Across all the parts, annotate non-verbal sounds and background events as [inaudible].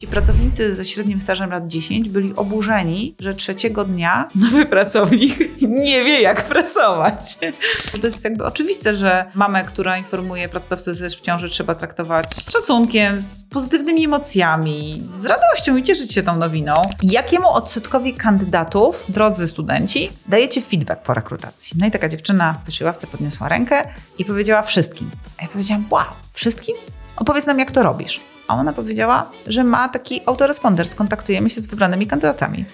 Ci pracownicy ze średnim stażem lat 10 byli oburzeni, że trzeciego dnia nowy pracownik [laughs] nie wie, jak pracować. To jest jakby oczywiste, że mamę, która informuje pracodawcę, jest w ciąży, trzeba traktować z szacunkiem, z pozytywnymi emocjami, z radością i cieszyć się tą nowiną. Jakiemu odsetkowi kandydatów, drodzy studenci, dajecie feedback po rekrutacji? No i taka dziewczyna w pierwszej ławce podniosła rękę i powiedziała wszystkim. A ja powiedziałam, wow, wszystkim? Opowiedz nam, jak to robisz. A ona powiedziała, że ma taki autoresponder, skontaktujemy się z wybranymi kandydatami.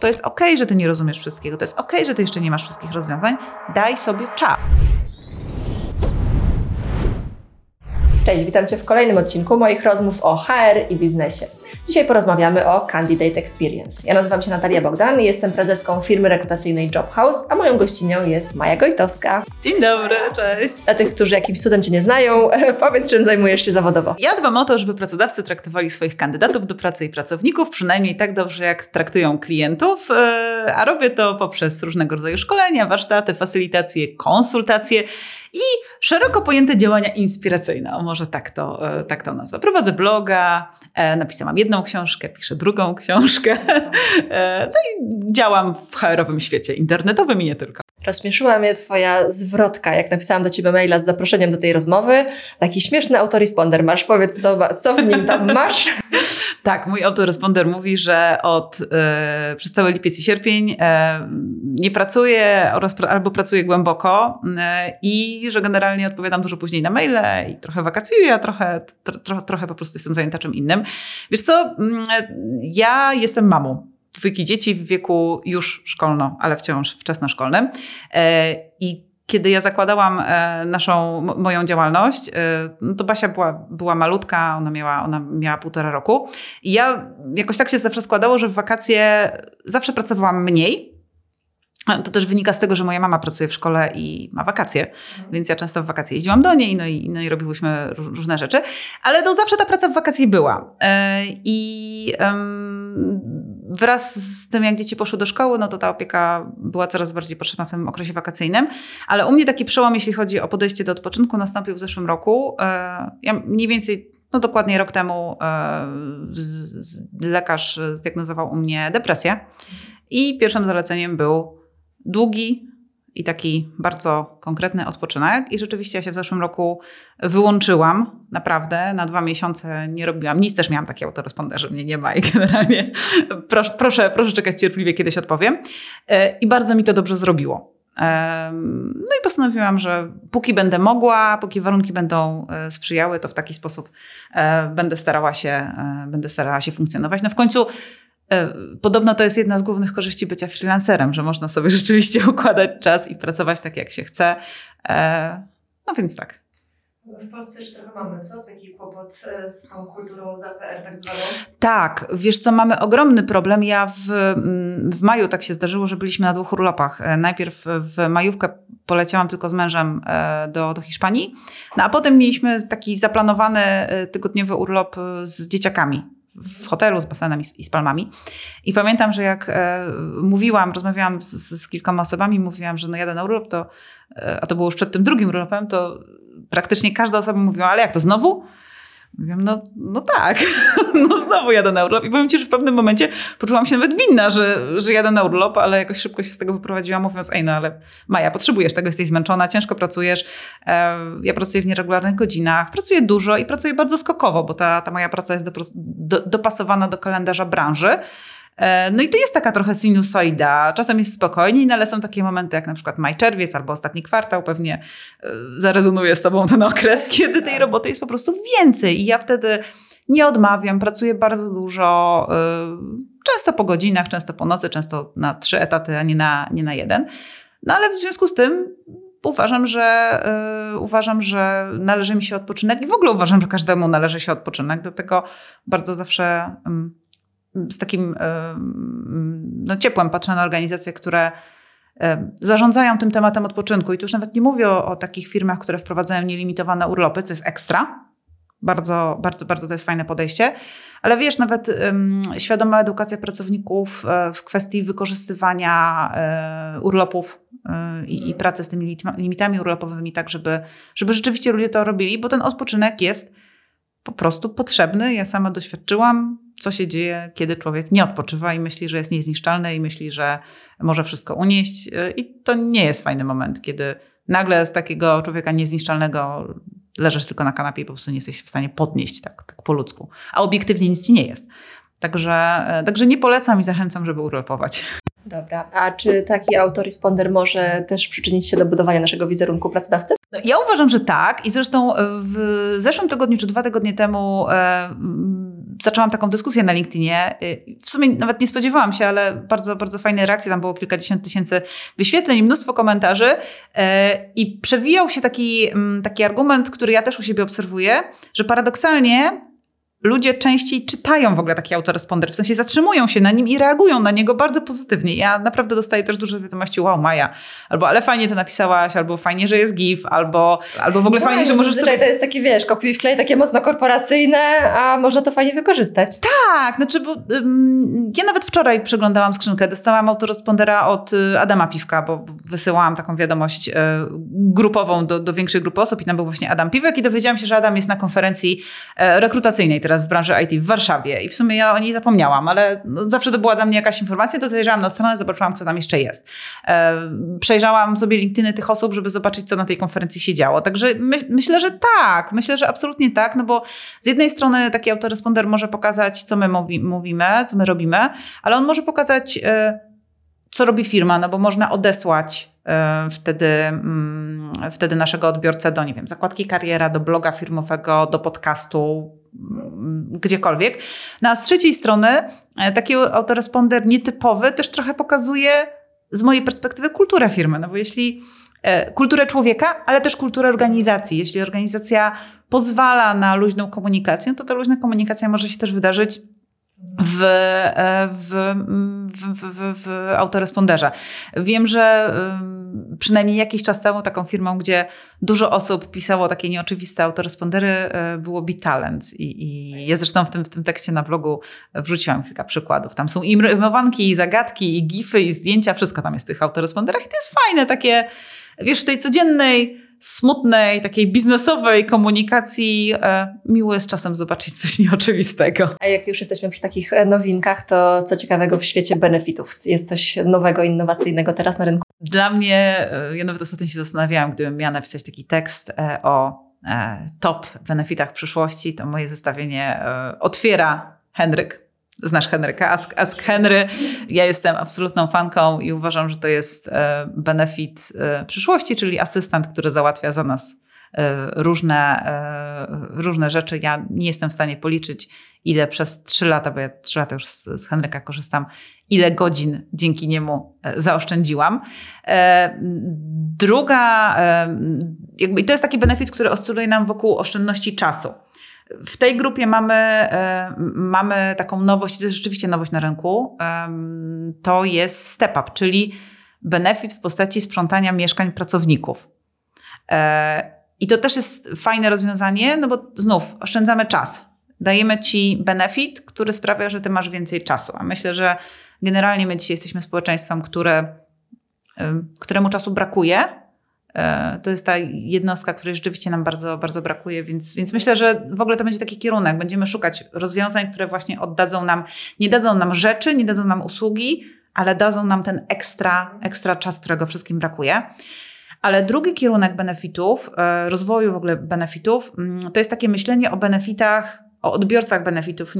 To jest ok, że ty nie rozumiesz wszystkiego, to jest ok, że ty jeszcze nie masz wszystkich rozwiązań. Daj sobie czas. Cześć, witam Cię w kolejnym odcinku moich rozmów o HR i biznesie. Dzisiaj porozmawiamy o Candidate Experience. Ja nazywam się Natalia Bogdan i jestem prezeską firmy rekrutacyjnej Jobhouse, a moją gościnią jest Maja Gojtowska. Dzień dobry, cześć. Dla tych, którzy jakimś cudem Cię nie znają, [laughs] powiedz, czym zajmujesz się zawodowo. Ja dbam o to, żeby pracodawcy traktowali swoich kandydatów do pracy i pracowników przynajmniej tak dobrze, jak traktują klientów, e, a robię to poprzez różnego rodzaju szkolenia, warsztaty, facylitacje, konsultacje i szeroko pojęte działania inspiracyjne. O może tak to, e, tak to nazwę. Prowadzę bloga, napisałam jedną książkę, piszę drugą książkę. No i działam w HR-owym świecie internetowym i nie tylko. Rozśmieszyła mnie Twoja zwrotka, jak napisałam do Ciebie maila z zaproszeniem do tej rozmowy. Taki śmieszny autoresponder masz. Powiedz, co, co w nim tam masz? [laughs] Tak, mój autoresponder mówi, że od, e, przez cały lipiec i sierpień e, nie pracuję oraz, albo pracuję głęboko e, i że generalnie odpowiadam dużo później na maile i trochę wakacjuję, a trochę, tro, trochę po prostu jestem zajęta czym innym. Wiesz co, mm, ja jestem mamą dwójki dzieci w wieku już szkolno, ale wciąż wczesnoszkolnym. E, I kiedy ja zakładałam e, naszą, moją działalność, e, no to Basia była, była malutka, ona miała, ona miała półtora roku. I ja jakoś tak się zawsze składało, że w wakacje zawsze pracowałam mniej, to też wynika z tego, że moja mama pracuje w szkole i ma wakacje, więc ja często w wakacje jeździłam do niej, no i, no i robiłyśmy różne rzeczy, ale to zawsze ta praca w wakacje była. I wraz z tym, jak dzieci poszły do szkoły, no to ta opieka była coraz bardziej potrzebna w tym okresie wakacyjnym. Ale u mnie taki przełom, jeśli chodzi o podejście do odpoczynku, nastąpił w zeszłym roku. E, ja mniej więcej, no dokładnie rok temu, e, lekarz zdiagnozował u mnie depresję. I pierwszym zaleceniem był długi, i taki bardzo konkretny odpoczynek. I rzeczywiście ja się w zeszłym roku wyłączyłam, naprawdę, na dwa miesiące nie robiłam nic, też miałam takie autoresponder, że mnie nie ma i generalnie [laughs] proszę, proszę, proszę czekać cierpliwie, kiedyś odpowiem. E, I bardzo mi to dobrze zrobiło. No i postanowiłam, że póki będę mogła, póki warunki będą e, sprzyjały, to w taki sposób e, będę starała się, będę starała się funkcjonować. No w końcu podobno to jest jedna z głównych korzyści bycia freelancerem, że można sobie [laughs] rzeczywiście układać czas i pracować tak, jak się chce. E, no więc tak. W Polsce też trochę mamy, co? Taki kłopot e, z tą kulturą za PR tak zwaną? Tak, wiesz co, mamy ogromny problem. Ja w, mm, w maju tak się zdarzyło, że byliśmy na dwóch urlopach. Najpierw w majówkę poleciałam tylko z mężem do, do Hiszpanii, no a potem mieliśmy taki zaplanowany tygodniowy urlop z dzieciakami w hotelu z basenem i z palmami. I pamiętam, że jak e, mówiłam, rozmawiałam z, z, kilkoma osobami, mówiłam, że no jadę na urlop, to, e, a to było już przed tym drugim urlopem, to praktycznie każda osoba mówiła, ale jak to znowu? Mówiłam, no, no tak, [laughs] no znowu jadę na urlop. I powiem Ci, że w pewnym momencie poczułam się nawet winna, że, że jadę na urlop, ale jakoś szybko się z tego wyprowadziłam, mówiąc, ej no ale Maja, potrzebujesz tego, jesteś zmęczona, ciężko pracujesz. E, ja pracuję w nieregularnych godzinach, pracuję dużo i pracuję bardzo skokowo, bo ta, ta moja praca jest do, do, dopasowana do kalendarza branży. E, no i to jest taka trochę sinusoida. Czasem jest spokojniej, no ale są takie momenty jak na przykład maj, czerwiec albo ostatni kwartał. Pewnie e, zarezonuje z tobą ten okres, [laughs] kiedy tej roboty jest po prostu więcej. I ja wtedy nie odmawiam, pracuję bardzo dużo, e, często po godzinach, często po nocy, często na trzy etaty, a nie na, nie na jeden. No ale w związku z tym uważam, że uważam, że należy mi się odpoczynek i w ogóle uważam, że każdemu należy się odpoczynek. Dlatego bardzo zawsze z takim no, ciepłem patrzę na organizacje, które zarządzają tym tematem odpoczynku. I tu już nawet nie mówię o, o takich firmach, które wprowadzają nielimitowane urlopy, co jest ekstra. Bardzo, bardzo, bardzo to jest fajne podejście. Ale wiesz, nawet um, świadoma edukacja pracowników e, w kwestii wykorzystywania e, urlopów e, i, i pracy z tymi limitami urlopowymi, tak żeby, żeby rzeczywiście ludzie to robili, bo ten odpoczynek jest po prostu potrzebny. Ja sama doświadczyłam, co się dzieje, kiedy człowiek nie odpoczywa i myśli, że jest niezniszczalny i myśli, że może wszystko unieść. I to nie jest fajny moment, kiedy nagle z takiego człowieka niezniszczalnego leżysz tylko na kanapie i po prostu nie jesteś w stanie podnieść tak, tak po ludzku. A obiektywnie nic ci nie jest. Także, także nie polecam i zachęcam, żeby urlopować. Dobra, a czy taki autoresponder może też przyczynić się do budowania naszego wizerunku pracodawcy? No, ja uważam, że tak i zresztą w zeszłym tygodniu czy dwa tygodnie temu e, zaczęłam taką dyskusję na LinkedInie. Y, w sumie nawet nie spodziewałam się, ale bardzo, bardzo fajne reakcje. Tam było kilkadziesiąt tysięcy wyświetleń mnóstwo komentarzy. E, I przewijał się taki, mm, taki argument, który ja też u siebie obserwuję, że paradoksalnie ludzie częściej czytają w ogóle taki autoresponder, w sensie zatrzymują się na nim i reagują na niego bardzo pozytywnie. Ja naprawdę dostaję też dużo wiadomości, wow Maja, albo ale fajnie to napisałaś, albo fajnie, że jest GIF, albo, albo w ogóle no, fajnie, że możesz sobie... to jest takie, wiesz, kopiuj i wklej, takie mocno korporacyjne, a można to fajnie wykorzystać. Tak, znaczy, bo um, ja nawet wczoraj przeglądałam skrzynkę, dostałam autorespondera od y, Adama Piwka, bo wysyłałam taką wiadomość y, grupową do, do większej grupy osób i tam był właśnie Adam Piwek i dowiedziałam się, że Adam jest na konferencji y, rekrutacyjnej teraz teraz w branży IT w Warszawie i w sumie ja o niej zapomniałam, ale no, zawsze to była dla mnie jakaś informacja, to zajrzałam na stronę, zobaczyłam, kto tam jeszcze jest. E, przejrzałam sobie LinkedIny tych osób, żeby zobaczyć, co na tej konferencji się działo. Także my, myślę, że tak, myślę, że absolutnie tak, no bo z jednej strony taki autoresponder może pokazać, co my mówi, mówimy, co my robimy, ale on może pokazać, e, co robi firma, no bo można odesłać wtedy, mm, wtedy naszego odbiorcę do, nie wiem, zakładki kariera, do bloga firmowego, do podcastu, mm, gdziekolwiek. No a z trzeciej strony e, taki autoresponder nietypowy też trochę pokazuje z mojej perspektywy kulturę firmy, no bo jeśli e, kulturę człowieka, ale też kulturę organizacji. Jeśli organizacja pozwala na luźną komunikację, to ta luźna komunikacja może się też wydarzyć w, w, w, w, w autoresponderze. Wiem, że przynajmniej jakiś czas temu taką firmą, gdzie dużo osób pisało takie nieoczywiste autorespondery, e, było Bitalent. I, I ja zresztą w tym, w tym tekście na blogu wrzuciłam kilka przykładów. Tam są i rymowanki, i zagadki, i gify, i zdjęcia, wszystko tam jest w tych autoresponderach. I to jest fajne, takie, wiesz, w tej codziennej smutnej, takiej biznesowej komunikacji e, miło jest czasem zobaczyć coś nieoczywistego. A jak już jesteśmy przy takich e, nowinkach, to co ciekawego w świecie benefitów? Jest coś nowego, innowacyjnego teraz na rynku? Dla mnie, e, ja nawet ostatnio się zastanawiałam, gdybym miała napisać taki tekst o top benefitach przyszłości, to moje zestawienie otwiera Henryk, Znasz Henryka? Ask, Ask Henry. Ja jestem absolutną fanką i uważam, że to jest e, benefit e, przyszłości, czyli asystent, który załatwia za nas e, różne, różne rzeczy. Ja nie jestem w stanie policzyć, ile przez trzy lata, bo ja trzy lata już z, z Henryka korzystam, ile godzin dzięki niemu zaoszczędziłam. Druga, jakby, i to jest taki benefit, który oscyluje nam wokół oszczędności czasu. W tej grupie mamy, e, mamy taką nowość, to jest rzeczywiście nowość na rynku, to jest step up, czyli benefit w postaci sprzątania mieszkań pracowników. E, I to też jest fajne rozwiązanie, no bo znów oszczędzamy czas. Dajemy ci benefit, który sprawia, że ty masz więcej czasu. A myślę, że generalnie my dzisiaj jesteśmy społeczeństwem, które, któremu czasu brakuje, to jest ta jednostka, której rzeczywiście nam bardzo, bardzo brakuje, więc, więc myślę, że w ogóle to będzie taki kierunek. Będziemy szukać rozwiązań, które właśnie oddadzą nam, nie dadzą nam rzeczy, nie dadzą nam usługi, ale dadzą nam ten ekstra, ekstra czas, którego wszystkim brakuje. Ale drugi kierunek benefitów, e, rozwoju w ogóle benefitów, mm, to jest takie myślenie o benefitach, o odbiorcach benefitów,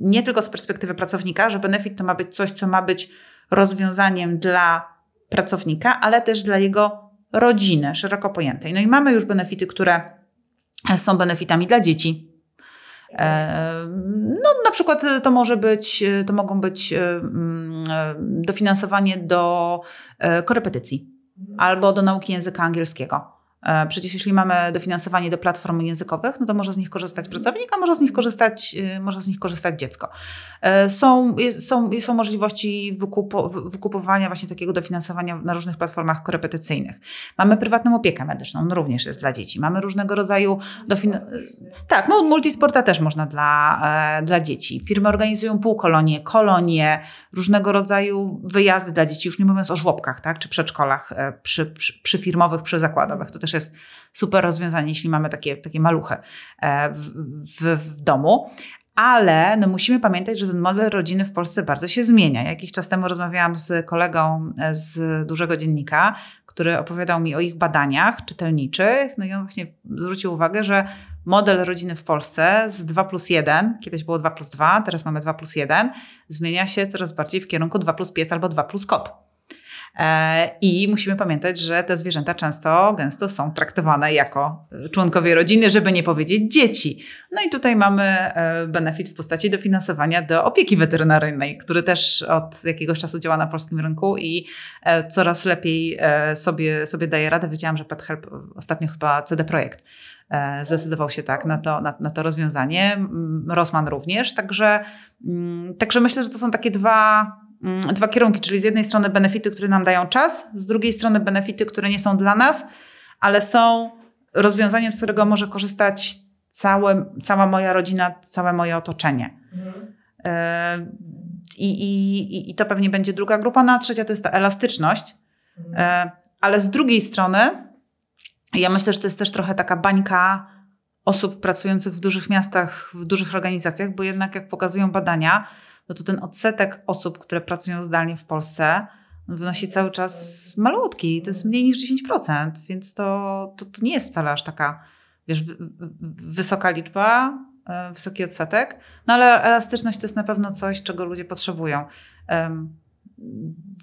nie tylko z perspektywy pracownika, że benefit to ma być coś, co ma być rozwiązaniem dla pracownika, ale też dla jego rodziny szeroko pojętej. No i mamy już benefity, które są benefitami dla dzieci. E, no, na przykład to może być, to mogą być e, mm, dofinansowanie do e, korepetycji albo do nauki języka angielskiego. E, przecież jeśli mamy dofinansowanie do platform językowych, no to może z nich korzystać pracownik, a może z nich korzystać, e, może z nich korzystać dziecko. E, są, są, są możliwości wykupo, wykupowania właśnie takiego dofinansowania na różnych platformach korepetycyjnych. Mamy prywatną opiekę medyczną, no również jest dla dzieci. Mamy różnego rodzaju dofinansowanie. Tak, multisporta też można dla, dla dzieci. Firmy organizują półkolonie, kolonie, różnego rodzaju wyjazdy dla dzieci, już nie mówiąc o żłobkach, tak, czy przedszkolach przy, przy, przy firmowych, przy zakładowych. To też jest super rozwiązanie, jeśli mamy takie, takie maluchy e, w, w, w domu. Ale no musimy pamiętać, że ten model rodziny w Polsce bardzo się zmienia. Jakiś czas temu rozmawiałam z kolegą z dużego dziennika, który opowiadał mi o ich badaniach czytelniczych. No i on właśnie zwrócił uwagę, że model rodziny w Polsce z 2 plus 1, kiedyś było 2 plus 2, teraz mamy 2 plus 1, zmienia się coraz bardziej w kierunku 2 plus pies albo 2 plus kot. E, I musimy pamiętać, że te zwierzęta często, gęsto są traktowane jako członkowie rodziny, żeby nie powiedzieć dzieci. No i tutaj mamy e, benefit w postaci dofinansowania do opieki weterynaryjnej, który też od jakiegoś czasu działa na polskim rynku i e, coraz lepiej sobie, sobie daje radę. Wiedziałam, że PetHelp ostatnio chyba CD Projekt zdecydował się tak na to, na, na to rozwiązanie. Rosman również. Także, mm, także myślę, że to są takie dwa dwa kierunki, czyli z jednej strony benefity, które nam dają czas, z drugiej strony benefity, które nie są dla nas, ale są rozwiązaniem, z którego może korzystać całe, cała moja rodzina, całe moje otoczenie. Mhm. I, i, I to pewnie będzie druga grupa. No a trzecia to jest ta elastyczność. Mhm. Ale z drugiej strony, ja myślę, że to jest też trochę taka bańka osób pracujących w dużych miastach, w dużych organizacjach, bo jednak jak pokazują badania, no to ten odsetek osób, które pracują zdalnie w Polsce, wynosi cały czas malutki. To jest mniej niż 10%, więc to, to, to nie jest wcale aż taka, wiesz, wysoka liczba, e, wysoki odsetek. No ale elastyczność to jest na pewno coś, czego ludzie potrzebują.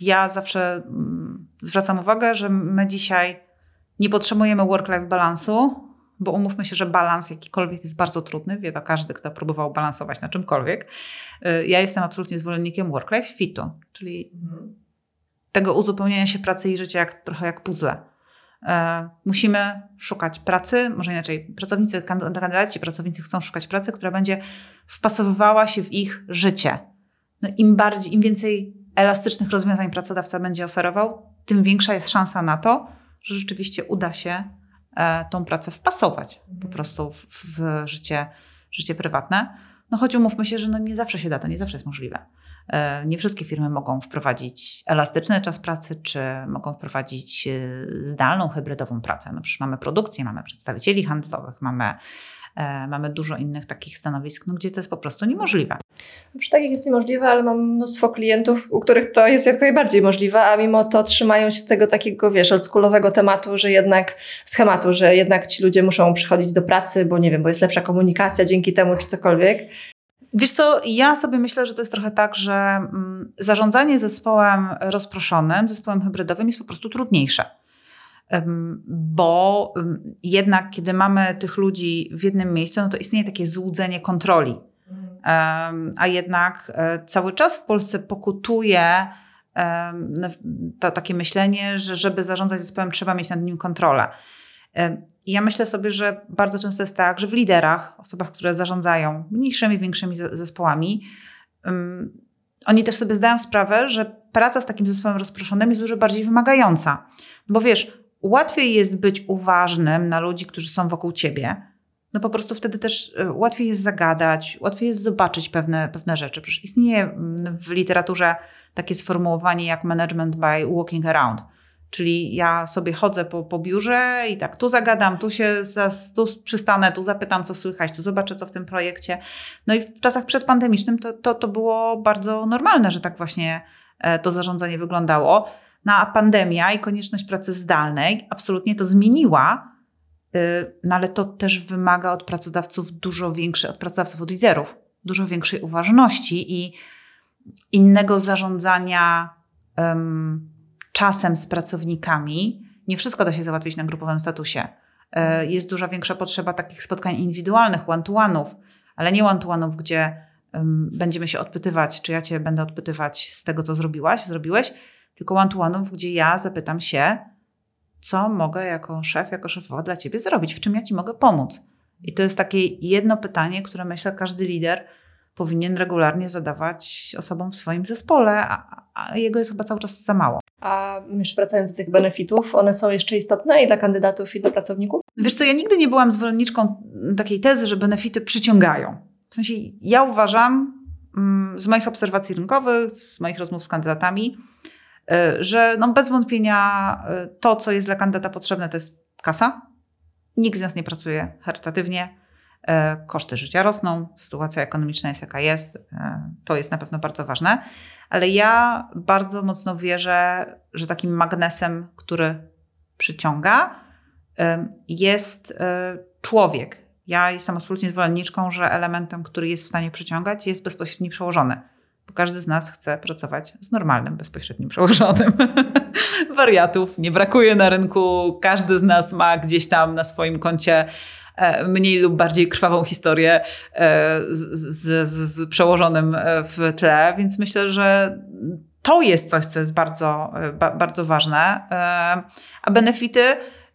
Ja zawsze mm, zwracam uwagę, że my dzisiaj nie potrzebujemy work-life balansu, bo umówmy się, że balans jakikolwiek jest bardzo trudny, wie to każdy, kto próbował balansować na czymkolwiek. Y, ja jestem absolutnie zwolennikiem work-life fitu, czyli mhm. tego uzupełniania się pracy i życia jak, trochę jak puzzle. E, musimy szukać pracy, może inaczej, pracownicy, kandydaci, pracownicy chcą szukać pracy, która będzie wpasowywała się w ich życie. No im bardziej, im więcej elastycznych rozwiązań pracodawca będzie oferował, tym większa jest szansa na to, że rzeczywiście uda się tą pracę wpasować po mhm. prostu w, w życie, życie prywatne. No choć umówmy się, że no nie zawsze się da, to nie zawsze jest możliwe. E, nie wszystkie firmy mogą wprowadzić elastyczny czas pracy, czy mogą wprowadzić e, zdalną, hybrydową pracę. No przecież mamy produkcję, mamy przedstawicieli handlowych, mamy E, mamy dużo innych takich stanowisk, no, gdzie to jest po prostu niemożliwe. Przy takich jest niemożliwe, ale mam mnóstwo klientów, u których to jest jak najbardziej możliwe, a mimo to trzymają się tego takiego, wiesz, oldschoolowego tematu, że jednak schematu, że jednak ci ludzie muszą przychodzić do pracy, bo nie wiem, bo jest lepsza komunikacja dzięki temu, czy cokolwiek. Wiesz co, ja sobie myślę, że to jest trochę tak, że mm, zarządzanie zespołem rozproszonym, zespołem hybrydowym jest po prostu trudniejsze bo jednak kiedy mamy tych ludzi w jednym miejscu, no to istnieje takie złudzenie kontroli. A jednak e, cały czas w Polsce pokutuje to takie myślenie, że żeby zarządzać zespołem, trzeba mieć nad nim kontrolę. I ja myślę sobie, że bardzo często jest tak, że w liderach, osobach, które zarządzają mniejszymi, większymi zespołami, oni też sobie zdają sprawę, że praca z takim zespołem rozproszonym jest dużo bardziej wymagająca. Bo wiesz, łatwiej jest być uważnym na ludzi, którzy są wokół ciebie. No po prostu wtedy też y, łatwiej jest zagadać, łatwiej jest zobaczyć pewne, pewne rzeczy. Przecież istnieje mm, w literaturze takie sformułowanie jak management by walking around. Czyli ja sobie chodzę po, po biurze i tak tu zagadam, tu się tu przystanę, tu zapytam, co słychać, tu zobaczę, co w tym projekcie. No i w czasach przedpandemicznym to, to, to było bardzo normalne, że tak właśnie e, to zarządzanie wyglądało. No a pandemia i konieczność pracy zdalnej absolutnie to zmieniła, y, no ale to też wymaga od pracodawców dużo większej, od pracodawców, od liderów, dużo większej uważności i innego zarządzania um, czasem z pracownikami. Nie wszystko da się załatwić na grupowym statusie. Y, jest duża większa potrzeba takich spotkań indywidualnych, one-to-one'ów, ale nie one-to-one'ów, gdzie um, będziemy się odpytywać, czy ja cię będę odpytywać z tego, co zrobiłaś, zrobiłeś, tylko one-to-one'ów, gdzie ja zapytam się, co mogę jako szef, jako szefowa dla ciebie zrobić, w czym ja ci mogę pomóc. I to jest takie jedno pytanie, które myślę każdy lider powinien regularnie zadawać osobom w swoim zespole, a, a jego jest chyba cały czas za mało. A jeszcze wracając do tych benefitów, one są jeszcze istotne i dla kandydatów, i dla pracowników? Wiesz co, ja nigdy nie byłam zwolenniczką takiej tezy, że benefity przyciągają. W sensie ja uważam mm, z moich obserwacji rynkowych, z moich rozmów z kandydatami, że no bez wątpienia e, to, co jest dla kandydata potrzebne, to jest kasa. Nikt z nas nie pracuje charytatywnie. E, koszty życia rosną, sytuacja ekonomiczna jest jaka jest. E, to jest na pewno bardzo ważne. Ale ja bardzo mocno wierzę, że takim magnesem, który przyciąga, e, jest człowiek. Ja jestem absolutnie zwolenniczką, że elementem, który jest w stanie przyciągać, jest bezpośredni przełożony każdy z nas chce pracować z normalnym, bezpośrednim przełożonym. [laughs] Wariatów nie brakuje na rynku, każdy z nas ma gdzieś tam na swoim koncie e, mniej lub bardziej krwawą historię e, z, z, z, przełożonym e, w tle, więc myślę, że to jest coś, co jest bardzo, bardzo ważne. A benefity,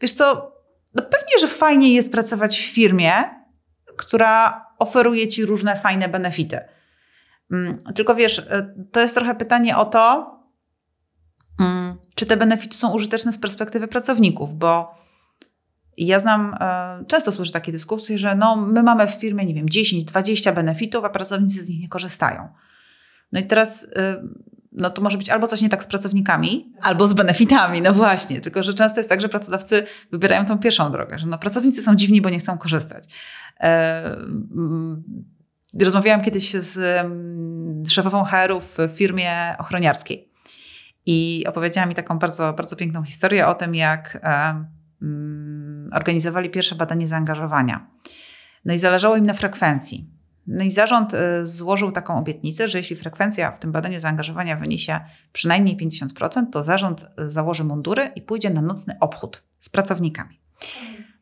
wiesz co, no pewnie, że fajnie jest pracować w firmie, która oferuje ci różne fajne benefity. Mm, tylko wiesz, e, to jest trochę pytanie o to, mm, czy te benefity są użyteczne z perspektywy pracowników, bo ja znam, e, często słyszę takie dyskusje, że no, my mamy w firmie, nie wiem, 10-20 benefitów, a pracownicy z nich nie korzystają. No i teraz e, no to może być albo coś nie tak z pracownikami, albo z benefitami, no właśnie. Tylko, że często jest tak, że pracodawcy wybierają tą pierwszą drogę, że no pracownicy są dziwni, bo nie chcą korzystać. Rozmawiałam kiedyś z szefową HR w firmie ochroniarskiej i opowiedziała mi taką bardzo, bardzo piękną historię o tym, jak mm, organizowali pierwsze badanie zaangażowania. No i zależało im na frekwencji. No i zarząd e, złożył taką obietnicę, że jeśli frekwencja w tym badaniu zaangażowania wyniesie przynajmniej 50%, to zarząd założy mundury i pójdzie na nocny obchód z pracownikami.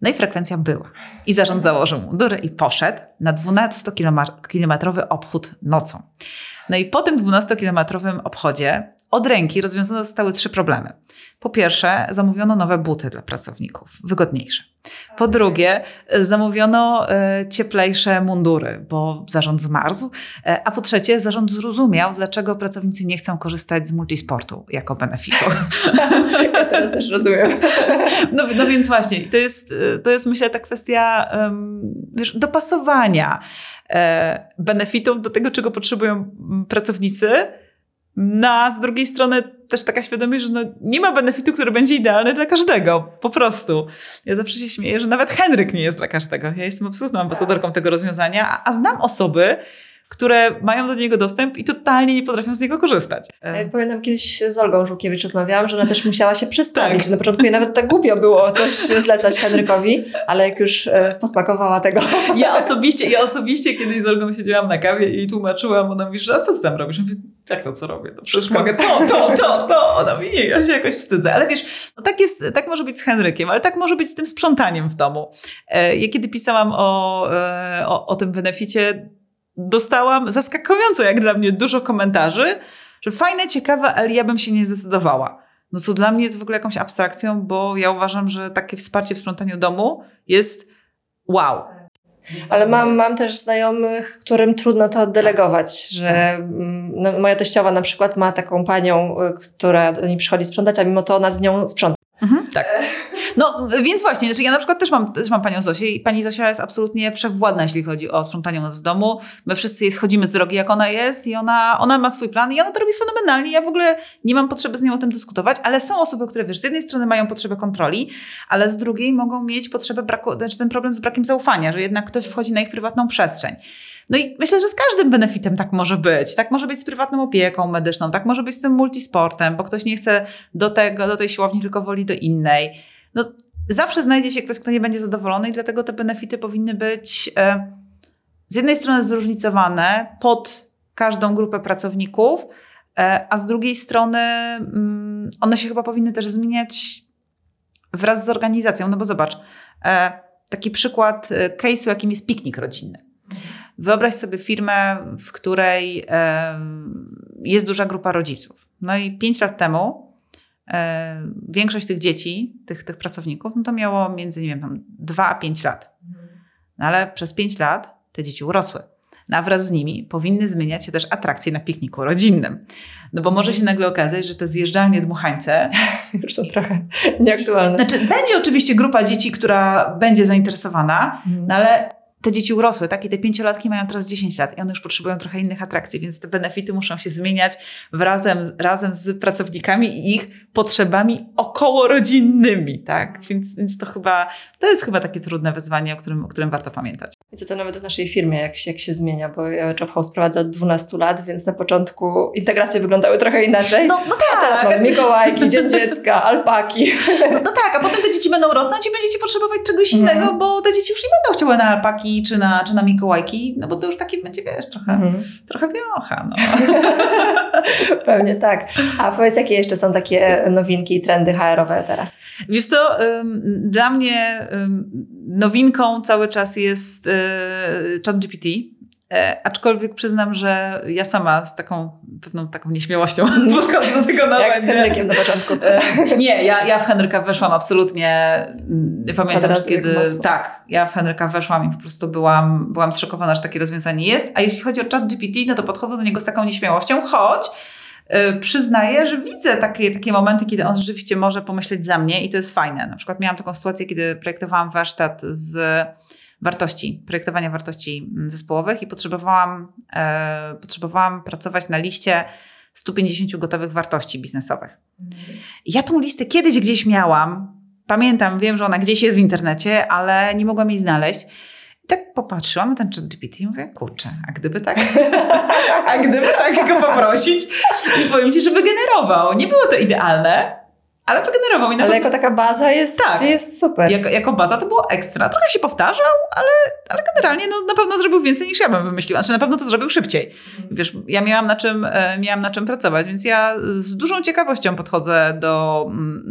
No i frekwencja była. I zarząd założył mundury i poszedł na 12-kilometrowy obchód nocą. No i po tym 12-kilometrowym obchodzie od ręki rozwiązane zostały trzy problemy. Po pierwsze, zamówiono nowe buty dla pracowników, wygodniejsze. Po drugie, zamówiono e, cieplejsze mundury, bo zarząd zmarzł. E, a po trzecie, zarząd zrozumiał, dlaczego pracownicy nie chcą korzystać z multisportu jako benefitu. [laughs] Ja teraz też rozumiem. No, no więc właśnie, to jest, to jest myślę ta kwestia wiesz, dopasowania e, benefitów do tego, czego potrzebują pracownicy no a z drugiej strony też taka świadomość, że no nie ma benefitu, który będzie idealny dla każdego. Po prostu. Ja zawsze się śmieję, że nawet Henryk nie jest dla każdego. Ja jestem absolutną ambasadorką tego rozwiązania, a, a znam osoby, które mają do niego dostęp i totalnie nie potrafią z niego korzystać. Jak pamiętam kiedyś z Olgą Żółkiewicz rozmawiałam, że ona też musiała się przestawić. tak. Na początku jej nawet tak głupio było coś zlecać Henrykowi, ale jak już e, posmakowała tego. Ja osobiście, ja osobiście kiedyś z Olgą siedziałam na kawie i tłumaczyłam, ona mówi, że a co ty tam robisz? Ja mówię, jak to co robię? No przecież mogę to, to, to, to. Ona mówi, nie, ja się jakoś wstydzę. Ale wiesz, no tak jest, tak może być z Henrykiem, ale tak może być z tym sprzątaniem w domu. E, ja kiedy pisałam o, e, o, o tym beneficie, dostałam zaskakująco jak dla mnie dużo komentarzy, że fajne, ciekawe, ale ja bym się nie zdecydowała. No co dla mnie jest w ogóle jakąś abstrakcją, bo ja uważam, że takie wsparcie w sprzątaniu domu jest wow. Ale mam, mam też znajomych, którym trudno to delegować, że mm, no, moja teściowa na przykład ma taką panią, y, która do niej przychodzi sprzątać, a mimo to ona z nią sprząta. No więc właśnie, znaczy ja na przykład też mam, też mam panią Zosię i pani Zosia jest absolutnie wszechwładna, jeśli chodzi o sprzątanie u nas w domu. My wszyscy schodzimy z drogi, jak ona jest i ona, ona ma swój plan i ona to robi fenomenalnie. Ja w ogóle nie mam potrzeby z nią o tym dyskutować, ale są osoby, które wiesz, z jednej strony mają potrzebę kontroli, ale z drugiej mogą mieć potrzebę braku, znaczy ten problem z brakiem zaufania, że jednak ktoś wchodzi na ich prywatną przestrzeń. No i myślę, że z każdym benefitem tak może być. Tak może być z prywatną opieką medyczną, tak może być z tym multisportem, bo ktoś nie chce do tego, do tej siłowni, tylko woli do innej. No, zawsze znajdzie się ktoś, kto nie będzie zadowolony i dlatego te benefity powinny być e, z jednej strony zróżnicowane pod każdą grupę pracowników, e, a z drugiej strony mm, one się chyba powinny też zmieniać wraz z organizacją. No bo zobacz, e, taki przykład case'u, jakim jest piknik rodzinny. Wyobraź sobie firmę, w której jest duża grupa rodziców. No i pięć lat temu większość tych dzieci, tych, tych pracowników, no to miało między, nie wiem, tam 2 a 5 lat. No ale przez 5 lat te dzieci urosły. No a wraz z nimi powinny zmieniać się też atrakcje na pikniku rodzinnym. No bo może się nagle okazać, że te zjeżdżalnie dmuchańce [laughs] już są trochę nieaktualne. Znaczy, będzie oczywiście grupa dzieci, która będzie zainteresowana, no ale te dzieci urosły, tak? I te pięciolatki mają teraz 10 lat i one już potrzebują trochę innych atrakcji, więc te benefity muszą się zmieniać razem, razem z pracownikami i ich potrzebami okołorodzinnymi, tak? Więc, więc to chyba, to jest chyba takie trudne wyzwanie, o którym, o którym warto pamiętać. Widzę to nawet w naszej firmie, jak się, jak się zmienia, bo Jobhouse prowadzi od 12 lat, więc na początku integracje wyglądały trochę inaczej. No, no tak. A teraz mamy Mikołajki, Dzień Dziecka, [laughs] alpaki. No, no, tak, a potem te dzieci będą rosnąć i będziecie potrzebować czegoś innego, mm. bo te dzieci już nie będą chciały na alpaki czy na, czy na Mikołajki, no bo to już taki będzie, wiesz, trochę, mm. trochę wiocha. No. [laughs] Pewnie tak. A powiedz, jakie jeszcze są takie nowinki i trendy HR-owe teraz? Wiesz co, dla mnie nowinką cały czas jest e, ChatGPT. E, aczkolwiek przyznam, że ja sama z taką pewną taką nieśmiałością [laughs] podchodzę do tego narzędzia. Jak z Henrykiem na początku. E, nie, ja, ja w Henryka weszłam absolutnie, nie pamiętam, kiedy... Tak, ja w Henryka weszłam i po prostu byłam, byłam zszokowana, że takie rozwiązanie jest. A jeśli chodzi o chat GPT, no to podchodzę do niego z taką nieśmiałością, choć Y, przyznaję, że widzę takie, takie momenty, kiedy on rzeczywiście może pomyśleć za mnie i to jest fajne. Na przykład miałam taką sytuację, kiedy projektowałam warsztat z wartości, projektowania wartości zespołowych i potrzebowałam, e, potrzebowałam pracować na liście 150 gotowych wartości biznesowych. Ja tą listę kiedyś gdzieś miałam, pamiętam, wiem, że ona gdzieś jest w internecie, ale nie mogłam jej znaleźć. I tak popatrzyłam na ten chat GPT i mówię, kurczę, a gdyby tak, [laughs] a gdyby tak go poprosić i powiem Ci, że wygenerował. Nie było to idealne, ale wygenerował mi na Ale jako taka baza jest, tak, jest super. Jako, jako baza to było ekstra. Trochę się powtarzał, ale, ale generalnie no, na pewno zrobił więcej niż ja bym wymyśliła. Znaczy na pewno to zrobił szybciej. Wiesz, ja miałam na czym, e, miałam na czym pracować, więc ja z dużą ciekawością podchodzę do, mm,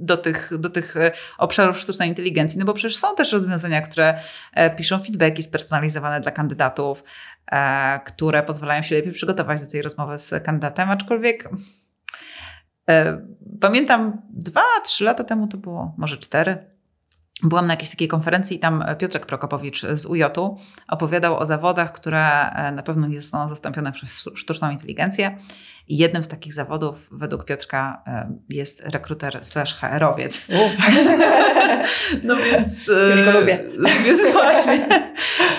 do, tych, do tych e, obszarów sztucznej inteligencji, no bo przecież są też rozwiązania, które e, piszą feedbacki spersonalizowane dla kandydatów, które pozwalają się lepiej przygotować do tej rozmowy z kandydatem, aczkolwiek pamiętam dwa, trzy lata temu to było, może cztery. Byłam na jakiejś takiej konferencji i tam Piotrek Prokopowicz z UJ-u opowiadał o zawodach, które e, na pewno nie zostaną zastąpione przez sztuczną inteligencję. I jednym z takich zawodów według Piotrka e, jest rekruter slash HR-owiec. [laughs] no więc... Już go lubię. [laughs] Więc właśnie.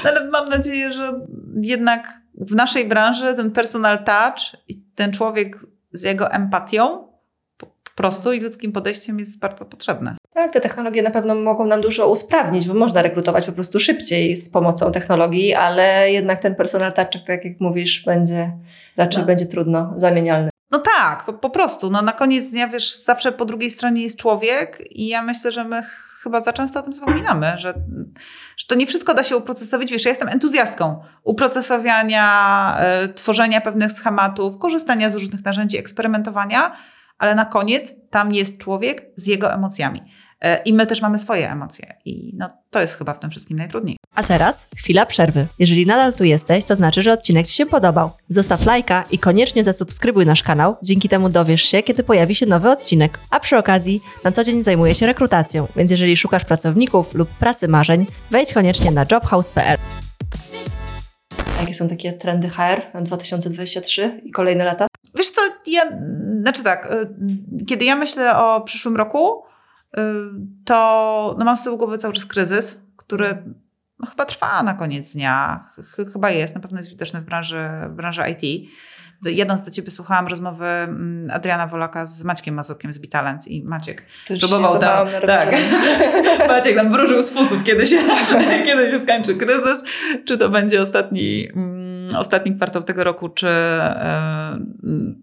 No ale mam nadzieję, że jednak w naszej branży ten personal touch i ten człowiek z jego empatią prostu i ludzkim podejściem jest bardzo potrzebne. Tak, te technologie na pewno mogą nam dużo usprawnić, bo można rekrutować po prostu szybciej z pomocą technologii, ale jednak ten personal touch, tak jak mówisz, będzie raczej no. będzie trudno zamienialny. No tak, po, po, prostu. No na koniec dnia, wiesz, zawsze po drugiej stronie jest człowiek i ja myślę, że my chyba za często o tym zapominamy, że, że to nie wszystko da się uprocesować. Wiesz, ja jestem entuzjastką uprocesowania, y, tworzenia pewnych schematów, korzystania z różnych narzędzi, eksperymentowania, ale na koniec tam jest człowiek z jego emocjami. E, I my też mamy swoje emocje. I no, to jest chyba w tym wszystkim najtrudniej. A teraz chwila przerwy. Jeżeli nadal tu jesteś, to znaczy, że odcinek Ci się podobał. Zostaw lajka i koniecznie zasubskrybuj nasz kanał. Dzięki temu dowiesz się, kiedy pojawi się nowy odcinek. A przy okazji, na co dzień zajmuję się rekrutacją, więc jeżeli szukasz pracowników lub pracy marzeń, wejdź koniecznie na jobhouse.pl. Jakie są takie trendy HR na 2023 i kolejne lata? Wiesz co, ja, znaczy tak, y, kiedy ja myślę o przyszłym roku, y, to no mam z tyłu głowy cały czas kryzys, który no, chyba trwa na koniec dnia. Chyba jest, na pewno jest widoczny w branży, w branży IT. Jedną do ciebie słuchałam rozmowy mm, Adriana Wolaka z Maćkiem Mazurkiem z Bitalens i Maciek to próbował tam, [laughs] tak, [laughs] Maciek tam wróżył z fusów, kiedy się, [laughs] kiedy się skończy kryzys, czy to będzie ostatni, mm, ostatni kwartał tego roku, czy, e,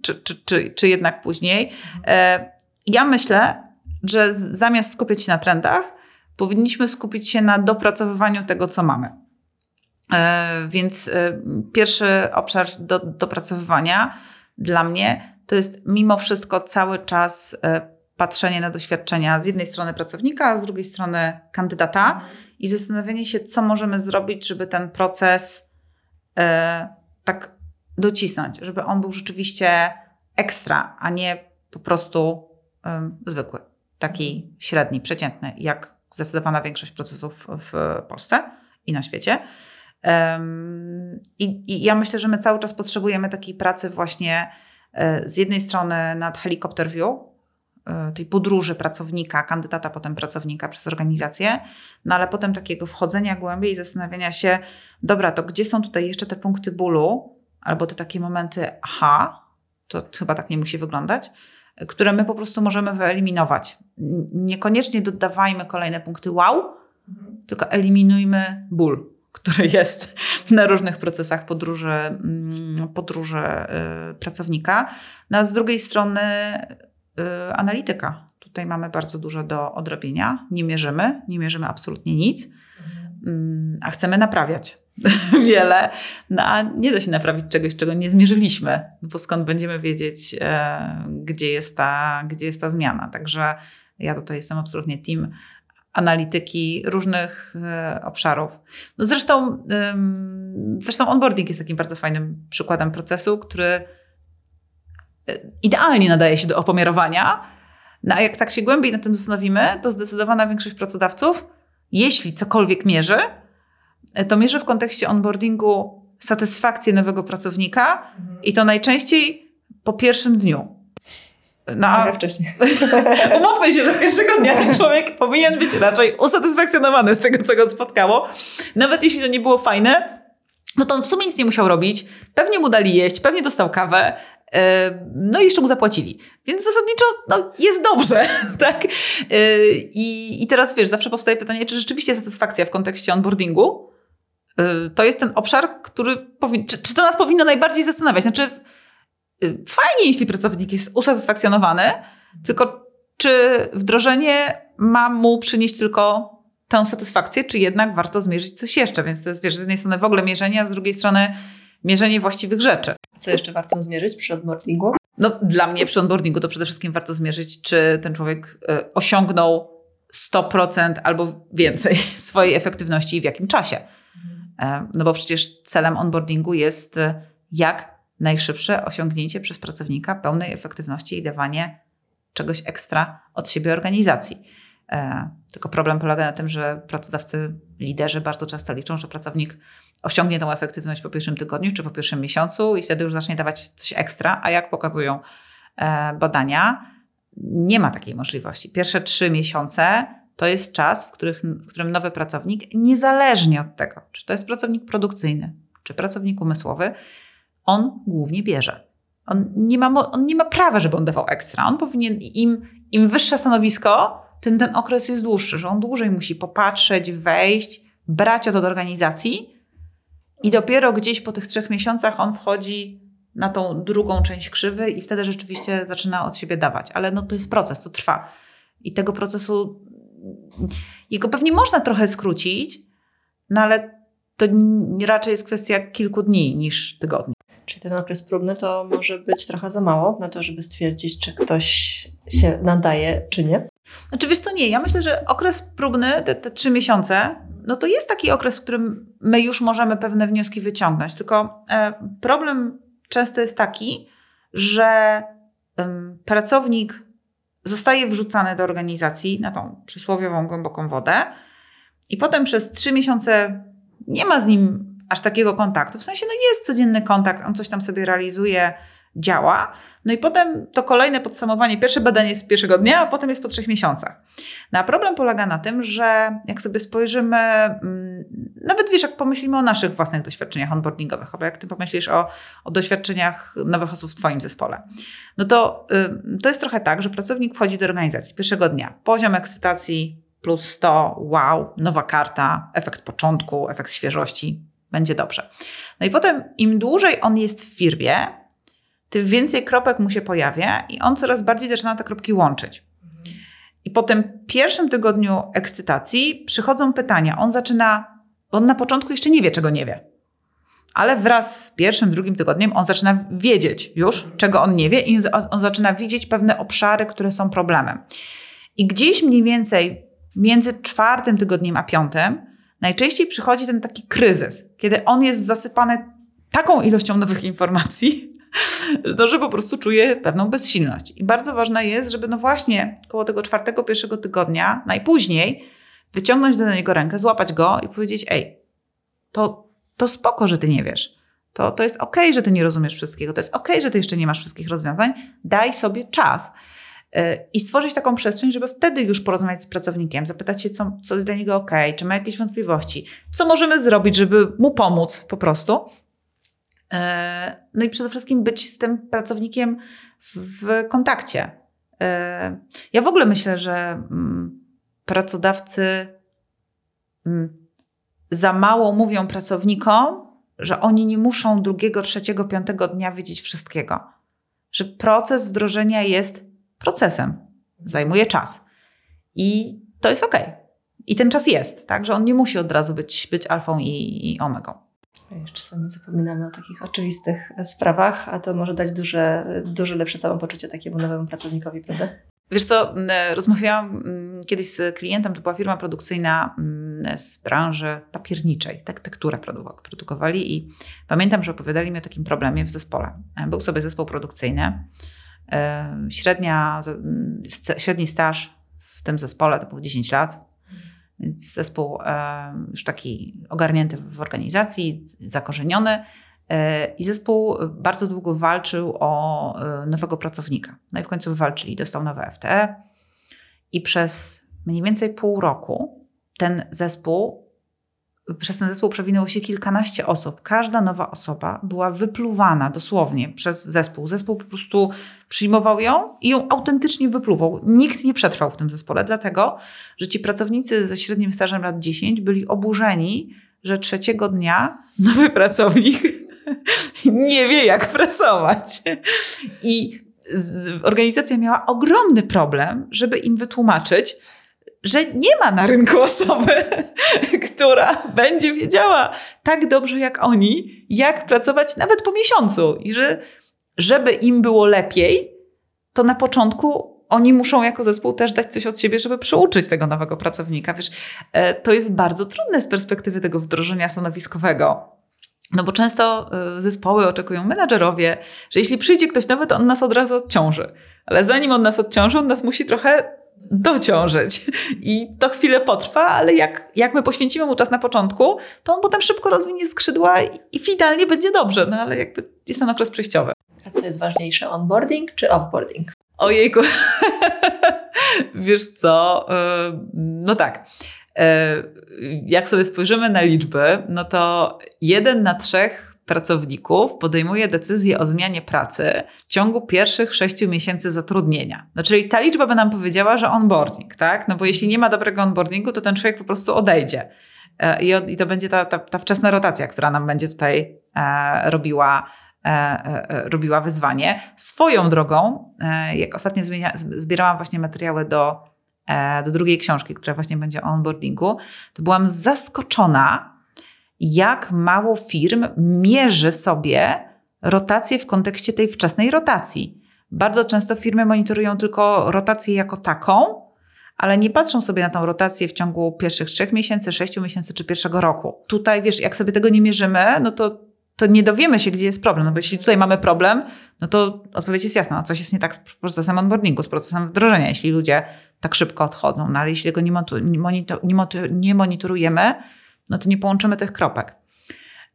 czy, czy, czy, czy jednak później. E, ja myślę, że zamiast skupiać się na trendach, powinniśmy skupić się na dopracowywaniu tego, co mamy. E, więc pierwszy obszar do dopracowywania dla mnie to jest mimo wszystko cały czas patrzenie na doświadczenia z jednej strony pracownika, a z drugiej strony kandydata i zastanawianie się, co możemy zrobić, żeby ten proces tak docisnąć, żeby on był rzeczywiście ekstra, a nie po prostu zwykły, taki średni, przeciętny, jak zdecydowana większość procesów w Polsce i na świecie. I, I, ja myślę, że my cały czas potrzebujemy takiej pracy właśnie e, z jednej strony nad helikopter view, tej podróży pracownika, kandydata, potem pracownika przez organizację, no ale potem takiego wchodzenia głębiej i zastanawiania się, dobra, to gdzie są tutaj jeszcze te punkty bólu, albo te takie momenty, aha, to chyba tak nie musi wyglądać, które my po prostu możemy wyeliminować. Niekoniecznie dodawajmy kolejne punkty wow, tylko eliminujmy ból, który [laughs] jest na różnych procesach podróży, mm, podróży y, pracownika. No a z drugiej strony analityka. Tutaj mamy bardzo dużo do odrobienia. Nie mierzymy, nie mierzymy absolutnie nic, mm, a chcemy naprawiać [laughs] wiele, no a nie da się naprawić czegoś, czego nie zmierzyliśmy, bo skąd będziemy wiedzieć, e, gdzie, jest ta, gdzie jest ta zmiana. Także ja tutaj jestem absolutnie team analityki różnych e, obszarów. No zresztą, zresztą onboarding jest takim bardzo fajnym przykładem procesu, który idealnie nadaje się do opomiarowania. No a jak tak się głębiej na tym zastanowimy, to zdecydowana większość pracodawców, jeśli cokolwiek mierzy, to mierzy w kontekście onboardingu satysfakcję nowego pracownika mhm. i to najczęściej po pierwszym dniu. No, a wcześniej. [laughs] Umówmy się, że pierwszego dnia ten człowiek powinien być raczej usatysfakcjonowany z tego, co go spotkało. Nawet jeśli to nie było fajne, no to on w sumie nic nie musiał robić. Pewnie mu dali jeść, pewnie dostał kawę, no i jeszcze mu zapłacili. Więc zasadniczo no, jest dobrze, [laughs] tak? I, I teraz wiesz, zawsze powstaje pytanie, czy rzeczywiście satysfakcja w kontekście onboardingu to jest ten obszar, który powi- czy, czy to nas powinno najbardziej zastanawiać? Znaczy, fajnie, jeśli pracownik jest usatysfakcjonowany, tylko czy wdrożenie ma mu przynieść tylko tę satysfakcję, czy jednak warto zmierzyć coś jeszcze? Więc to jest, wiesz, z jednej strony w ogóle mierzenie, a z drugiej strony mierzenie właściwych rzeczy. Co jeszcze warto zmierzyć przy onboardingu? No, dla mnie przy onboardingu to przede wszystkim warto zmierzyć, czy ten człowiek y, osiągnął 100% albo więcej [laughs] swojej efektywności i w jakim czasie. Mhm. E, no bo przecież celem onboardingu jest y, jak najszybsze osiągnięcie przez pracownika pełnej efektywności i dawanie czegoś ekstra od siebie organizacji. Tylko problem polega na tym, że pracodawcy, liderzy bardzo często liczą, że pracownik osiągnie tą efektywność po pierwszym tygodniu czy po pierwszym miesiącu i wtedy już zacznie dawać coś ekstra, a jak pokazują e, badania, nie ma takiej możliwości. Pierwsze trzy miesiące to jest czas, w, których, w którym nowy pracownik, niezależnie od tego, czy to jest pracownik produkcyjny, czy pracownik umysłowy, on głównie bierze. On nie ma, on nie ma prawa, żeby on dawał ekstra. On powinien, im, im wyższe stanowisko, tym ten okres jest dłuższy, że on dłużej musi popatrzeć, wejść, brać od organizacji i dopiero gdzieś po tych trzech miesiącach on wchodzi na tą drugą część krzywy i wtedy rzeczywiście zaczyna od siebie dawać. Ale no to jest proces, to trwa. I tego procesu, jego pewnie można trochę skrócić, no ale to raczej jest kwestia kilku dni niż tygodni. Czyli ten okres próbny to może być trochę za mało na to, żeby stwierdzić, czy ktoś się nadaje, czy nie? Znaczy wiesz co, nie. Ja myślę, że okres próbny, te, te trzy miesiące, no to jest taki okres, w którym my już możemy pewne wnioski wyciągnąć. Tylko e, problem często jest taki, że pracownik zostaje wrzucany do organizacji na tą przysłowiową głęboką wodę i potem przez trzy miesiące nie ma z nim aż takiego kontaktu. W sensie, no jest codzienny kontakt, on coś tam sobie realizuje, działa. No i potem to kolejne podsumowanie, pierwsze badanie jest z pierwszego dnia, a potem jest po trzech miesiącach. No a problem polega na tym, że jak sobie spojrzymy, mm, nawet wiesz, jak pomyślimy o naszych własnych doświadczeniach onboardingowych, albo jak ty pomyślisz o, o doświadczeniach nowych osób w twoim zespole, no to y, to jest trochę tak, że pracownik wchodzi do organizacji pierwszego dnia. Poziom ekscytacji plus 100, wow, nowa karta, efekt początku, efekt świeżości, będzie dobrze. No i potem im dłużej on jest w firmie, tym więcej kropek mu się pojawia i on coraz bardziej zaczyna te kropki łączyć. I po tym pierwszym tygodniu ekscytacji przychodzą pytania. On zaczyna, on na początku jeszcze nie wie, czego nie wie. Ale wraz z pierwszym, drugim tygodniem on zaczyna wiedzieć już, czego on nie wie, i on zaczyna widzieć pewne obszary, które są problemem. I gdzieś mniej więcej między czwartym tygodniem a piątym najczęściej przychodzi ten taki kryzys, kiedy on jest zasypany taką ilością nowych informacji, to, że po prostu czuje pewną bezsilność. I bardzo ważne jest, żeby no właśnie koło tego czwartego, pierwszego tygodnia, najpóźniej, wyciągnąć do niego rękę, złapać go i powiedzieć, ej, to, to spoko, że ty nie wiesz. To, to jest okej, okay, że ty nie rozumiesz wszystkiego. To jest okej, okay, że ty jeszcze nie masz wszystkich rozwiązań. Daj sobie czas. I stworzyć taką przestrzeń, żeby wtedy już porozmawiać z pracownikiem, zapytać się, co, co jest dla niego ok, czy ma jakieś wątpliwości, co możemy zrobić, żeby mu pomóc po prostu. No i przede wszystkim być z tym pracownikiem w, kontakcie. Ja w ogóle myślę, że mm, pracodawcy mm, za mało mówią pracownikom, że oni nie muszą drugiego, trzeciego, piątego dnia wiedzieć wszystkiego. Że proces wdrożenia jest procesem, zajmuje czas. I to jest ok. I ten czas jest, tak? Że on nie musi od razu być, być alfą i, i omegą. Jeszcze czasami zapominamy o takich oczywistych sprawach, a to może dać duże, dużo lepsze samopoczucie takiemu nowemu pracownikowi, prawda? Wiesz co, rozmawiałam kiedyś z klientem, to była firma produkcyjna z branży papierniczej, tak, tekturę produkowali i pamiętam, że opowiadali mi o takim problemie w zespole. Był sobie zespół produkcyjny, średnia, średni staż w tym zespole to było 10 lat, więc zespół już taki ogarnięty w organizacji, zakorzeniony, E, I zespół bardzo długo walczył o e, nowego pracownika. No i w końcu wywalczyli, dostał nowe FTE. I przez mniej więcej pół roku ten zespół, przez ten zespół przewinęło się kilkanaście osób. Każda nowa osoba była wypluwana dosłownie przez zespół. Zespół po prostu przyjmował ją i ją autentycznie wypluwał. Nikt nie przetrwał w tym zespole, dlatego że ci pracownicy ze średnim stażem lat 10 byli oburzeni, że trzeciego dnia nowy [laughs] pracownik nie wie, jak pracować. I organizacja miała ogromny problem, żeby im wytłumaczyć, że nie ma na rynku osoby, [laughs] która będzie wiedziała tak dobrze jak oni, jak pracować nawet po miesiącu. I że żeby im było lepiej, to na początku oni muszą jako zespół też dać coś od siebie, żeby przyuczyć tego nowego pracownika. Wiesz, e, to jest bardzo trudne z perspektywy tego wdrożenia stanowiskowego. No bo często y, zespoły oczekują menadżerowie, że jeśli przyjdzie ktoś nowy, to on nas od razu odciąży. Ale zanim on nas odciąży, on nas musi trochę dociążyć. I to chwilę potrwa, ale jak, jak my poświęcimy mu czas na początku, to on potem szybko rozwinie skrzydła i finalnie będzie dobrze. No ale jakby jest ten okres przejściowy. A co jest ważniejsze, onboarding czy offboarding? Ojejku. [laughs] Wiesz co? Y, no tak. E, jak sobie spojrzymy na liczby, no to jeden na trzech pracowników podejmuje decyzję o zmianie pracy w ciągu pierwszych sześciu miesięcy zatrudnienia. No czyli ta liczba by nam powiedziała, że onboarding, tak? No bo jeśli nie ma dobrego onboardingu, to ten człowiek po prostu odejdzie. E, I, to będzie ta, ta, ta wczesna rotacja, która nam będzie tutaj e, robiła, e, e, robiła wyzwanie. Swoją drogą, jak ostatnio zmienia, zbierałam właśnie materiały do do drugiej książki, która właśnie będzie o onboardingu, to byłam zaskoczona, jak mało firm mierzy sobie rotację w kontekście tej wczesnej rotacji. Bardzo często firmy monitorują tylko rotację jako taką, ale nie patrzą sobie na tą rotację w ciągu pierwszych trzech miesięcy, sześciu miesięcy czy pierwszego roku. Tutaj, wiesz, jak sobie tego nie mierzymy, no to to nie dowiemy się, gdzie jest problem. No bo jeśli tutaj mamy problem, no to odpowiedź jest jasna. No coś jest nie tak z procesem onboardingu, z procesem wdrożenia, jeśli ludzie tak szybko odchodzą. No ale jeśli tego nie, monitor, nie monitorujemy, no to nie połączymy tych kropek.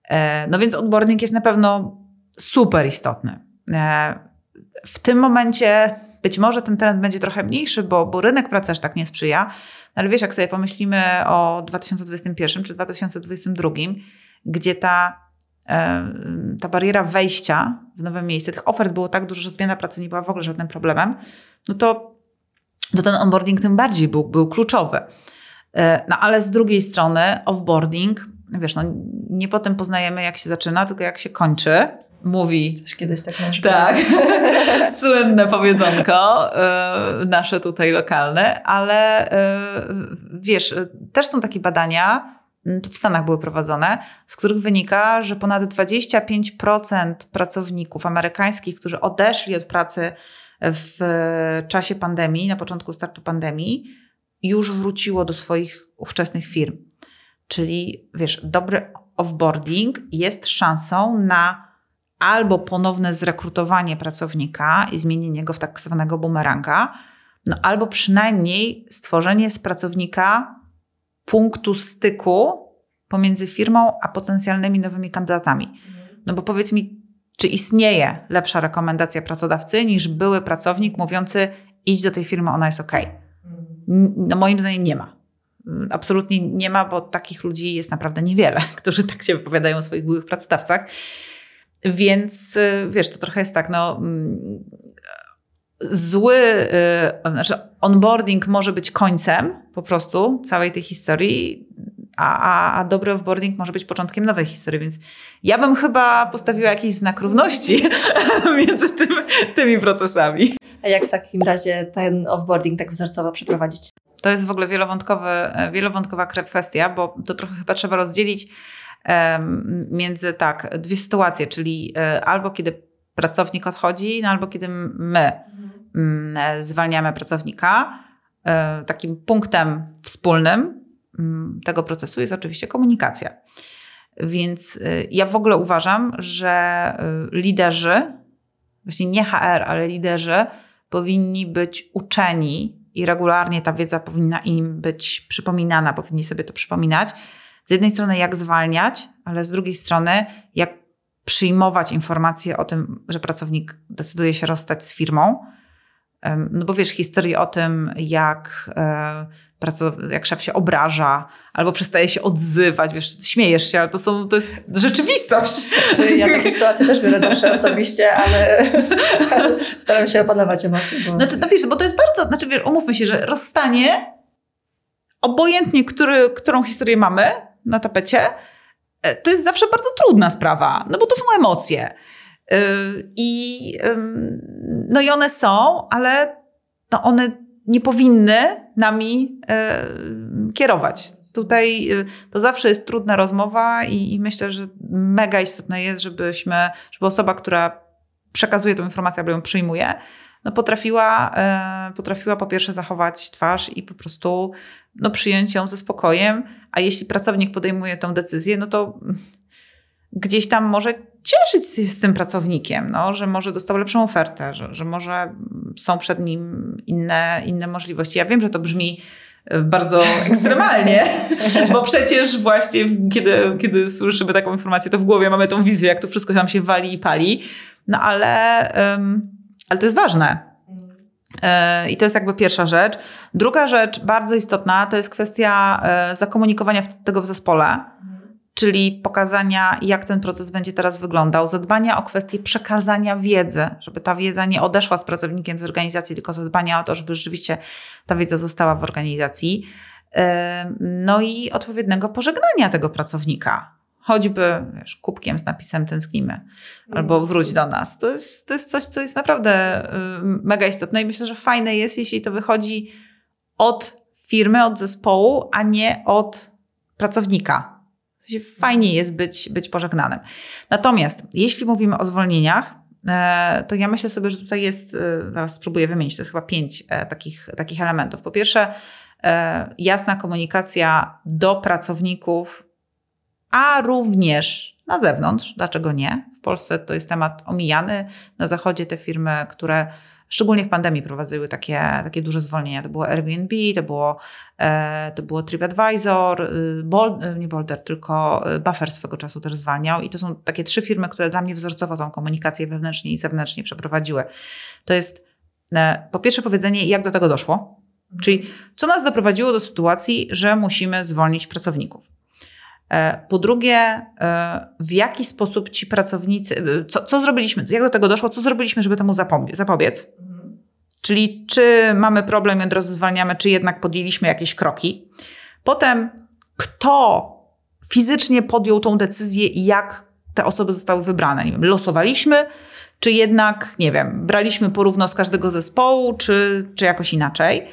E, no więc onboarding jest na pewno super istotny. E, w tym momencie być może ten trend będzie trochę mniejszy, bo, bo rynek pracy aż tak nie sprzyja. No ale wiesz, jak sobie pomyślimy o 2021 czy 2022, gdzie ta E, ta bariera wejścia w nowe miejsce, tych ofert było tak dużo, że zmiana pracy nie była w ogóle żadnym problemem, no to, to ten onboarding tym bardziej był, był kluczowy. E, no ale z drugiej strony offboarding, wiesz, no nie potem poznajemy jak się zaczyna, tylko jak się kończy. Mówi. Coś kiedyś tak nasz Tak. [laughs] Słynne powiedzonko, y, nasze tutaj lokalne, ale y, wiesz, też są takie badania, to w Stanach były prowadzone, z których wynika, że ponad 25% pracowników amerykańskich, którzy odeszli od pracy w czasie pandemii, na początku startu pandemii, już wróciło do swoich ówczesnych firm. Czyli wiesz, dobry offboarding jest szansą na albo ponowne zrekrutowanie pracownika i zmienienie go w tak zwanego bumeranga, no albo przynajmniej stworzenie z pracownika punktu styku pomiędzy firmą a potencjalnymi nowymi kandydatami. No bo powiedz mi, czy istnieje lepsza rekomendacja pracodawcy niż były pracownik mówiący: idź do tej firmy, ona jest ok. No moim zdaniem nie ma. Absolutnie nie ma, bo takich ludzi jest naprawdę niewiele, [laughs] którzy tak się wypowiadają o swoich byłych pracodawcach. Więc y, wiesz, to trochę jest tak, no mm, zły, yy, znaczy onboarding może być końcem po prostu całej tej historii, a, a, a dobry offboarding może być początkiem nowej historii, więc ja bym chyba postawiła jakiś znak równości [laughs] między tym, tymi procesami. A jak w takim razie ten offboarding tak wzorcowo przeprowadzić? To jest w ogóle wielowątkowy, wielowątkowa kwestia, bo to trochę chyba trzeba rozdzielić um, między tak, dwie sytuacje, czyli um, albo kiedy pracownik odchodzi, no, albo kiedy my um, zwalniamy pracownika. E, takim punktem wspólnym tego procesu jest oczywiście komunikacja. Więc e, ja w ogóle uważam, że e, liderzy, właśnie nie HR, ale liderzy powinni być uczeni i regularnie ta wiedza powinna im być przypominana, powinni sobie to przypominać. Z jednej strony, jak zwalniać, ale z drugiej strony, jak przyjmować informacje o tym, że pracownik decyduje się rozstać z firmą. No bo wiesz, historię o tym, jak, e, jak szef się obraża albo przestaje się odzywać, wiesz, śmiejesz się, ale to, są, to jest rzeczywistość. Czyli ja takie sytuacje też biorę zawsze osobiście, ale, [laughs] staram się opanować emocje. Bo... Znaczy, no wiesz, bo to jest bardzo, znaczy wiesz, umówmy się, że rozstanie, obojętnie który, którą historię mamy na tapecie, e, to jest zawsze bardzo trudna sprawa, no bo to są emocje. Y, I, no i one są, ale no one nie powinny nami y, kierować. Tutaj y, to zawsze jest trudna rozmowa i, i myślę, że mega istotne jest, żebyśmy, żeby osoba, która przekazuje tę informację albo ją przyjmuje, no potrafiła, potrafiła po pierwsze zachować twarz i po prostu no, przyjąć ją ze spokojem, a jeśli pracownik podejmuje tę decyzję, no to gdzieś tam może cieszyć się z tym pracownikiem, no, że może dostał lepszą ofertę, że, że może są przed nim inne, inne możliwości. Ja wiem, że to brzmi e, bardzo [laughs] ekstremalnie, bo przecież właśnie kiedy, kiedy słyszymy taką informację, to w głowie mamy tą wizję, jak to wszystko tam się wali i pali. No ale, um, ale to jest ważne. E, I to jest jakby pierwsza rzecz. Druga rzecz, bardzo istotna, to jest kwestia e, zakomunikowania tego w zespole czyli pokazania, jak ten proces będzie teraz wyglądał, zadbania o kwestię przekazania wiedzy, żeby ta wiedza nie odeszła z pracownikiem z organizacji, tylko zadbania o to, żeby rzeczywiście ta wiedza została w organizacji. No i odpowiedniego pożegnania tego pracownika. Choćby wiesz, kubkiem z napisem tęsknimy, albo mm. wróć do nas. To jest, to jest coś, co jest naprawdę mega istotne i myślę, że fajne jest, jeśli to wychodzi od firmy, od zespołu, a nie od pracownika w sensie fajnie jest być, być pożegnanym. Natomiast jeśli mówimy o zwolnieniach, e, to ja myślę sobie, że tutaj jest, e, zaraz spróbuję wymienić, to jest chyba pięć e, takich, takich elementów. Po pierwsze, jasna komunikacja do pracowników, a również na zewnątrz. Dlaczego nie? W Polsce to jest temat omijany. Na zachodzie te firmy, które szczególnie w pandemii prowadziły takie, takie duże zwolnienia. To było Airbnb, to było, e, to było TripAdvisor, y, y, nie Boulder, tylko y, Buffer swego czasu też zwalniał i to są takie trzy firmy, które dla mnie wzorcowo tą komunikację wewnętrznie i zewnętrznie przeprowadziły. To jest e, po pierwsze powiedzenie, jak do tego doszło, czyli co nas doprowadziło do sytuacji, że musimy zwolnić pracowników. E, po drugie, w jaki sposób ci pracownicy, co, co zrobiliśmy, jak do tego doszło, co zrobiliśmy, żeby temu zapobiec? Czyli czy mamy problem i od razu zwalniamy, czy jednak podjęliśmy jakieś kroki. Potem, kto fizycznie podjął tą decyzję i jak te osoby zostały wybrane. Nie wiem, losowaliśmy, czy jednak, nie wiem, braliśmy porówno z każdego zespołu, czy, czy jakoś inaczej.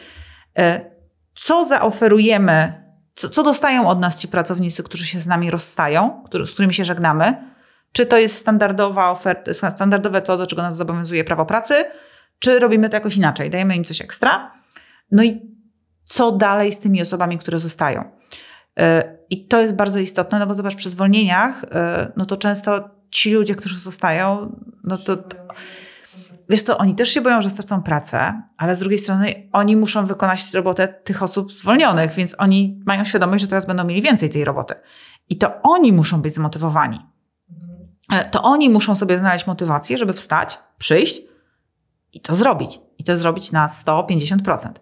E, co zaoferujemy, co, co dostają od nas ci pracownicy, którzy się z nami rozstają, który, z którymi się żegnamy? Czy to jest standardowa oferta, standardowe to, do czego nas zobowiązuje prawo pracy, czy robimy to jakoś inaczej? Dajemy im coś ekstra? No i co dalej z tymi osobami, które zostają? E, I to jest bardzo istotne, no bo zobacz, przy zwolnieniach, e, no to często ci ludzie, którzy zostają, no to, to wiesz co, oni też się boją, że stracą pracę, ale z drugiej strony oni muszą wykonać robotę tych osób zwolnionych, więc oni mają świadomość, że teraz będą mieli więcej tej roboty. I to oni muszą być zmotywowani. E, to oni muszą sobie znaleźć motywację, żeby wstać, przyjść, i to zrobić. I to zrobić na 150%.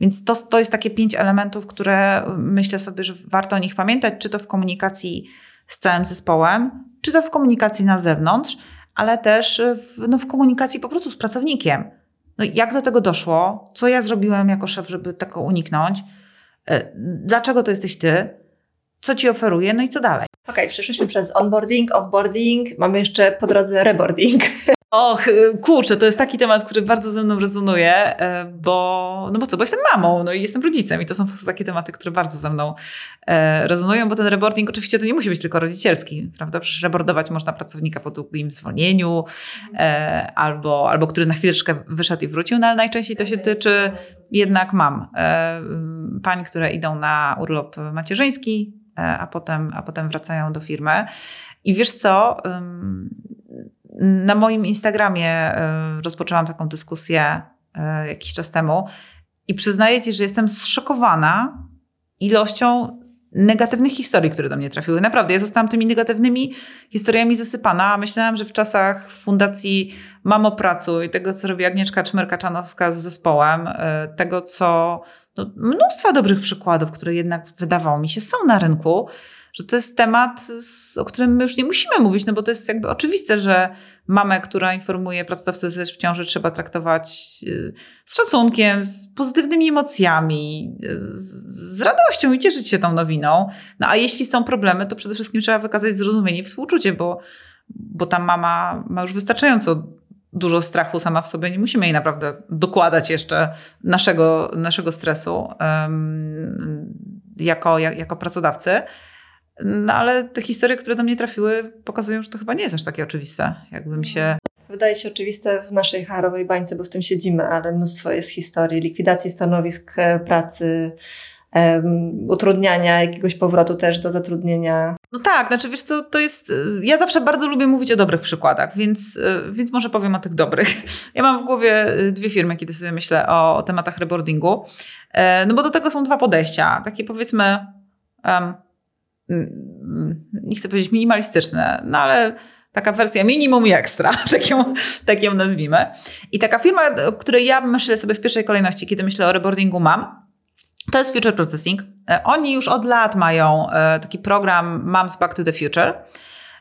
Więc to, to jest takie pięć elementów, które myślę sobie, że warto o nich pamiętać, czy to w komunikacji z całym zespołem, czy to w komunikacji na zewnątrz, ale też w, no, w komunikacji po prostu z pracownikiem. No, jak do tego doszło? Co ja zrobiłem jako szef, żeby tego uniknąć? E, dlaczego to jesteś ty? Co ci oferuję? No i co dalej? Okej, okay, przeszliśmy przez onboarding, offboarding, mamy jeszcze po drodze reboarding. [laughs] Och, y, kurczę, to jest taki temat, który bardzo ze mną rezonuje, y, bo, no bo co, bo jestem mamą, no i jestem rodzicem i to są po prostu takie tematy, które bardzo ze mną e, rezonują, bo ten reboarding oczywiście to nie musi być tylko rodzicielski, prawda? Przecież rebordować można pracownika po długim zwolnieniu e, albo, albo który na chwileczkę wyszedł i wrócił, no ale najczęściej to się tyczy jednak mam. E, pań, które idą na urlop macierzyński, a potem, a potem wracają do firmy. I wiesz co, na moim Instagramie e, rozpoczęłam taką dyskusję e, jakiś czas temu i przyznaję Ci, że jestem zszokowana ilością negatywnych historii, które do mnie trafiły. Naprawdę, ja zostałam tymi negatywnymi historiami zasypana. Myślałam, że w czasach fundacji Mamo Pracuj, tego, co robi Agnieszka Czmerka-Czanowska z zespołem, e, tego, co no, mnóstwa dobrych przykładów, które jednak wydawało mi się są na rynku, że to jest temat, o którym my już nie musimy mówić, no bo to jest jakby oczywiste, że mamę, która informuje pracodawcę, że w ciąży trzeba traktować y, z szacunkiem, z pozytywnymi emocjami, z, radością i cieszyć się tą nowiną. No a jeśli są problemy, to przede wszystkim trzeba wykazać zrozumienie i współczucie, bo, bo ta mama ma już wystarczająco dużo strachu sama w sobie. Nie musimy jej naprawdę dokładać jeszcze naszego, naszego stresu um, jako, jak, jako pracodawcy. No ale te historie, które do mnie trafiły, pokazują, że to chyba nie jest aż takie oczywiste, jakbym się. Wydaje się oczywiste w naszej harowej bańce, bo w tym siedzimy, ale mnóstwo jest historii likwidacji stanowisk e, pracy, um, utrudniania jakiegoś powrotu też do zatrudnienia. No tak, znaczy wiesz co, to jest, ja zawsze bardzo lubię mówić o dobrych przykładach, więc, e, więc może powiem o tych dobrych. [laughs] Ja mam w głowie e, dwie firmy, kiedy sobie myślę o, tematach reboardingu, no bo do tego są dwa podejścia, takie powiedzmy um, nie chcę powiedzieć minimalistyczne, no ale taka wersja minimum i ekstra, [laughs] tak ją, tak ją nazwijmy. I taka firma, której ja myślę sobie w pierwszej kolejności, kiedy myślę o reboardingu mam, to jest Future Processing. E, oni już od lat mają e, taki program Moms Back to the Future.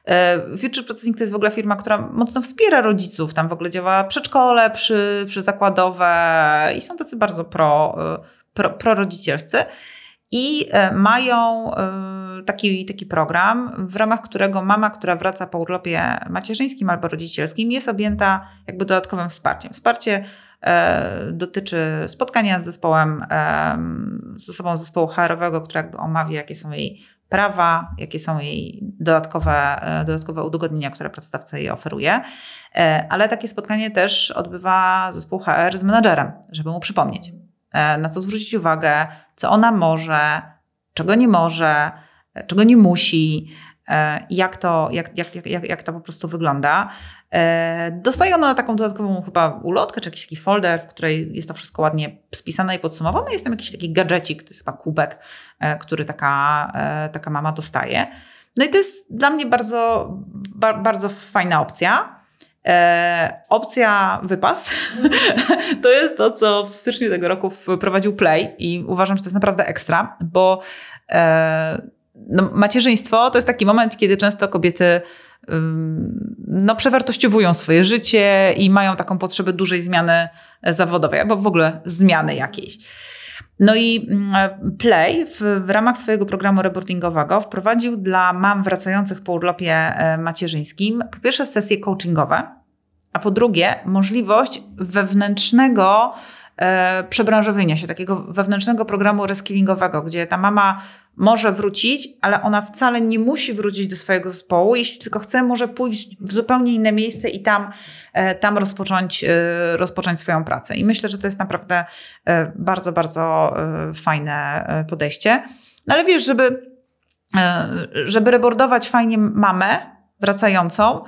E, Future Processing to jest w ogóle firma, która mocno wspiera rodziców. Tam w ogóle działa przedszkole przy, przy zakładowe i są tacy bardzo pro, pro, prorodzicielscy. I mają taki, taki program, w ramach którego mama, która wraca po urlopie macierzyńskim albo rodzicielskim, jest objęta jakby dodatkowym wsparciem. Wsparcie dotyczy spotkania z zespołem, e, z osobą zespołu HR-owego, która jakby omawia, jakie są jej prawa, jakie są jej dodatkowe, e, dodatkowe udogodnienia, które pracodawca jej oferuje. E, ale takie spotkanie też odbywa zespół HR z menadżerem, żeby mu przypomnieć, e, na co zwrócić uwagę, co ona może, czego nie może, czego nie musi, e, jak to, jak, jak, jak, jak to po prostu wygląda. E, dostaje ona taką dodatkową chyba ulotkę, czy jakiś taki folder, w której jest to wszystko ładnie spisane i podsumowane. Jest tam jakiś taki gadżecik, to jest chyba kubek, e, który taka, taka mama dostaje. No i to jest dla mnie bardzo, bardzo fajna opcja. E, opcja wypas [laughs] to jest to, co w styczniu tego roku wprowadził Play i uważam, że to jest naprawdę ekstra, bo e, no, macierzyństwo to jest taki moment, kiedy często kobiety no, przewartościowują swoje życie i mają taką potrzebę dużej zmiany zawodowej albo w ogóle zmiany jakiejś. No i mm, Play w, w, ramach swojego programu reportingowego wprowadził dla mam wracających po urlopie e, macierzyńskim po pierwsze sesje coachingowe, a po drugie możliwość wewnętrznego e, przebranżowienia się, takiego wewnętrznego programu reskillingowego, gdzie ta mama może wrócić, ale ona wcale nie musi wrócić do swojego zespołu. Jeśli tylko chce, może pójść w zupełnie inne miejsce i tam, e, tam rozpocząć, e, rozpocząć swoją pracę. I myślę, że to jest naprawdę e, bardzo, bardzo fajne podejście. No ale wiesz, żeby, żeby rebordować fajnie mamę wracającą,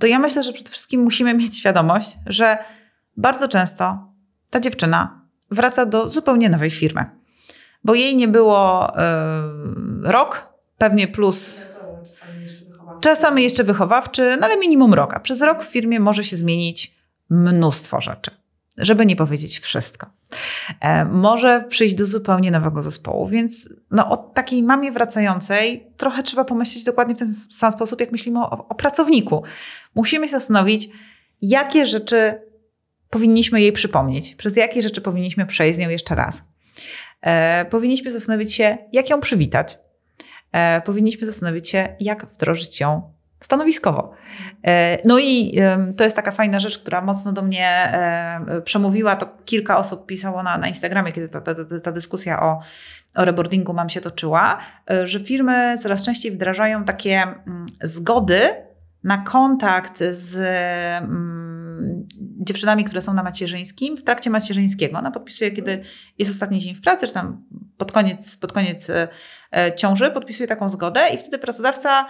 to ja myślę, że przede wszystkim musimy mieć świadomość, że bardzo często ta dziewczyna wraca do zupełnie nowej firmy bo jej nie było y, rok, pewnie plus czasami jeszcze wychowawczy, no ale minimum rok. A przez rok w firmie może się zmienić mnóstwo rzeczy, żeby nie powiedzieć wszystko. E, może przyjść do zupełnie nowego zespołu, więc no, o takiej mamie wracającej trochę trzeba pomyśleć dokładnie w ten sam sposób, jak myślimy o, o pracowniku. Musimy się zastanowić, jakie rzeczy powinniśmy jej przypomnieć, przez jakie rzeczy powinniśmy przejść z nią jeszcze raz. E, powinniśmy zastanowić się, jak ją przywitać. E, powinniśmy zastanowić się, jak wdrożyć ją stanowiskowo. E, no i to jest taka fajna rzecz, która mocno do mnie e, przemówiła. To kilka osób pisało na, na Instagramie, kiedy ta, ta, ta dyskusja o, o reboardingu mam się toczyła, e, że firmy coraz częściej wdrażają takie mm, zgody na kontakt z mm, dziewczynami, które są na macierzyńskim w trakcie macierzyńskiego. Ona podpisuje, kiedy jest ostatni dzień w pracy, czy tam pod koniec, pod koniec ciąży, podpisuje taką zgodę i wtedy pracodawca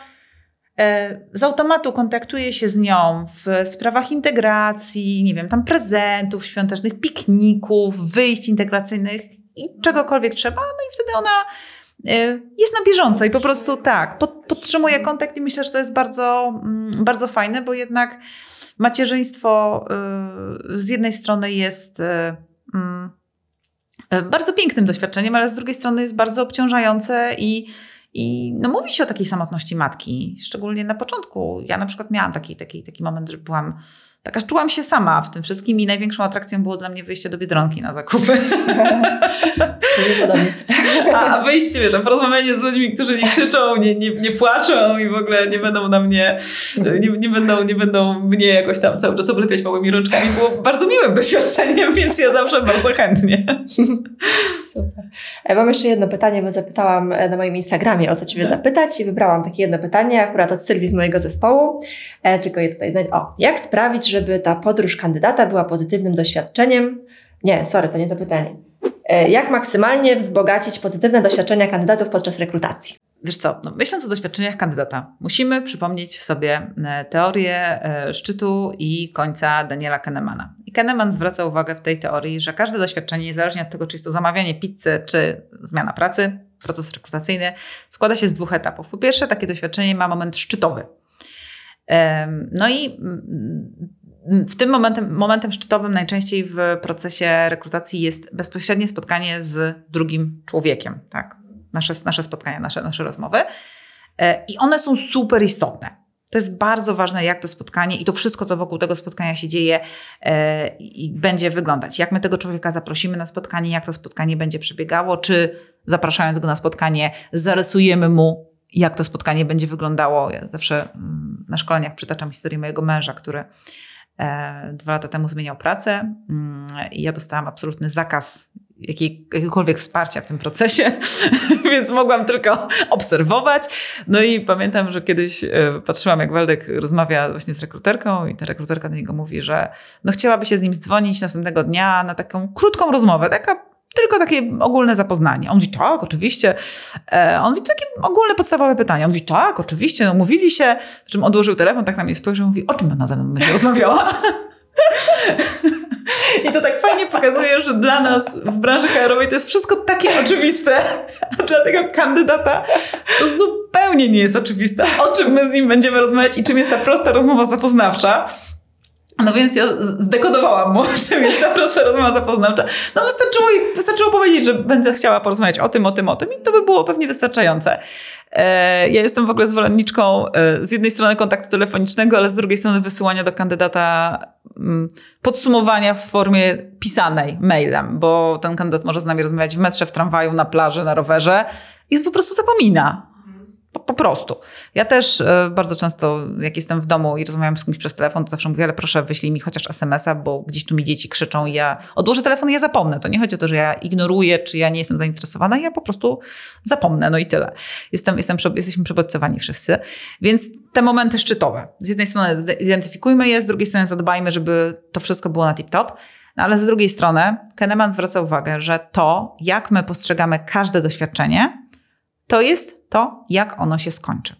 E, z automatu kontaktuje się z nią w sprawach integracji, nie wiem, tam prezentów świątecznych, pikników, wyjść integracyjnych i czegokolwiek trzeba, no i wtedy ona e, jest na bieżąco i po prostu tak, podtrzymuje kontakt i myślę, że to jest bardzo, mm, bardzo fajne, bo jednak macierzyństwo e, z jednej strony jest mm, bardzo pięknym doświadczeniem, ale z drugiej strony jest bardzo obciążające i i no, mówi się o takiej samotności matki, szczególnie na początku. Ja na przykład miałam taki, taki, taki moment, że byłam taka czułam się sama w tym wszystkim i największą atrakcją było dla mnie wyjście do Biedronki na zakupy. [laughs] A wyjście, wiesz, porozmawianie z ludźmi, którzy nie krzyczą, nie, nie, nie płaczą i w ogóle nie będą na mnie, nie, nie, będą, nie będą mnie jakoś tam cały czas oblepiać małymi rączkami, było bardzo miłym doświadczeniem, [laughs] więc ja zawsze bardzo chętnie. Super. Mam jeszcze jedno pytanie, bo zapytałam e, na moim Instagramie o co Ciebie tak. zapytać i wybrałam takie jedno pytanie, akurat od Sylwii z mojego zespołu, e, tylko je tutaj znajdę. O, jak sprawić, żeby ta podróż kandydata była pozytywnym doświadczeniem? Nie, sorry, to nie to pytanie. Jak maksymalnie wzbogacić pozytywne doświadczenia kandydatów podczas rekrutacji? Wiesz co, no myśląc o doświadczeniach kandydata, musimy przypomnieć sobie e, teorię e, szczytu i końca Daniela Kahnemana. I Kahneman zwraca uwagę w tej teorii, że każde doświadczenie, niezależnie od tego, czy jest to zamawianie pizzy, czy zmiana pracy, proces rekrutacyjny, składa się z dwóch etapów. Po pierwsze, takie doświadczenie ma moment szczytowy. No i mm, w tym momentem, momentem szczytowym najczęściej w procesie rekrutacji jest bezpośrednie spotkanie z drugim człowiekiem. Tak? nasze, nasze spotkania, nasze, nasze rozmowy. E, I one są super istotne. To jest bardzo ważne, jak to spotkanie i to wszystko, co wokół tego spotkania się dzieje e, i będzie wyglądać. Jak my tego człowieka zaprosimy na spotkanie, jak to spotkanie będzie przebiegało, czy zapraszając go na spotkanie, zarysujemy mu, jak to spotkanie będzie wyglądało. Ja zawsze mm, na szkoleniach przytaczam historię mojego męża, który dwa lata temu zmieniał pracę mm, i ja dostałam absolutny zakaz jakiegokolwiek wsparcia w tym procesie, [laughs] więc mogłam tylko obserwować. No i pamiętam, że kiedyś e, patrzyłam, jak Waldek rozmawia właśnie z rekruterką i ta rekruterka do niego mówi, że no chciałaby się z nim dzwonić następnego dnia na taką krótką rozmowę, taka tylko takie ogólne zapoznanie. On mówi, tak, oczywiście. E, on mówi, takie ogólne, podstawowe pytania. On mówi, tak, oczywiście, no, mówili się, czym odłożył telefon, tak na mnie spojrzał, mówi, o czym ona ze mną będzie rozmawiała? [laughs] I to tak fajnie pokazuje, że dla nas w branży HR-owej to jest wszystko takie oczywiste, a dla tego kandydata to zupełnie nie jest oczywiste, o czym my z nim będziemy rozmawiać i czym jest ta prosta rozmowa zapoznawcza. No więc ja zdekodowałam mu, [laughs] czym jest ta prosta rozmowa zapoznawcza. No wystarczyło, wystarczyło powiedzieć, że będę chciała porozmawiać o tym, o tym, o tym i to by było pewnie wystarczające. E, ja jestem w ogóle zwolenniczką e, z jednej strony kontaktu telefonicznego, ale z drugiej strony wysyłania do kandydata mm, podsumowania w formie pisanej, mailem, bo ten kandydat może z nami rozmawiać w metrze, w tramwaju, na plaży, na rowerze i po prostu zapomina. Po, po, prostu. Ja też e, bardzo często, jak jestem w domu i rozmawiam z kimś przez telefon, to zawsze mówię, ale proszę wyślij mi chociaż SMS-a, bo gdzieś tu mi dzieci krzyczą i ja odłożę telefon i ja zapomnę. To nie chodzi o to, że ja ignoruję, czy ja nie jestem zainteresowana, ja po prostu zapomnę, no i tyle. Jestem, jestem, jesteśmy przebodźcowani wszyscy. Więc te momenty szczytowe. Z jednej strony zidentyfikujmy je, z drugiej strony zadbajmy, żeby to wszystko było na tip-top. No ale z drugiej strony Kahneman zwraca uwagę, że to, jak my postrzegamy każde doświadczenie, to jest to, jak ono się skończy.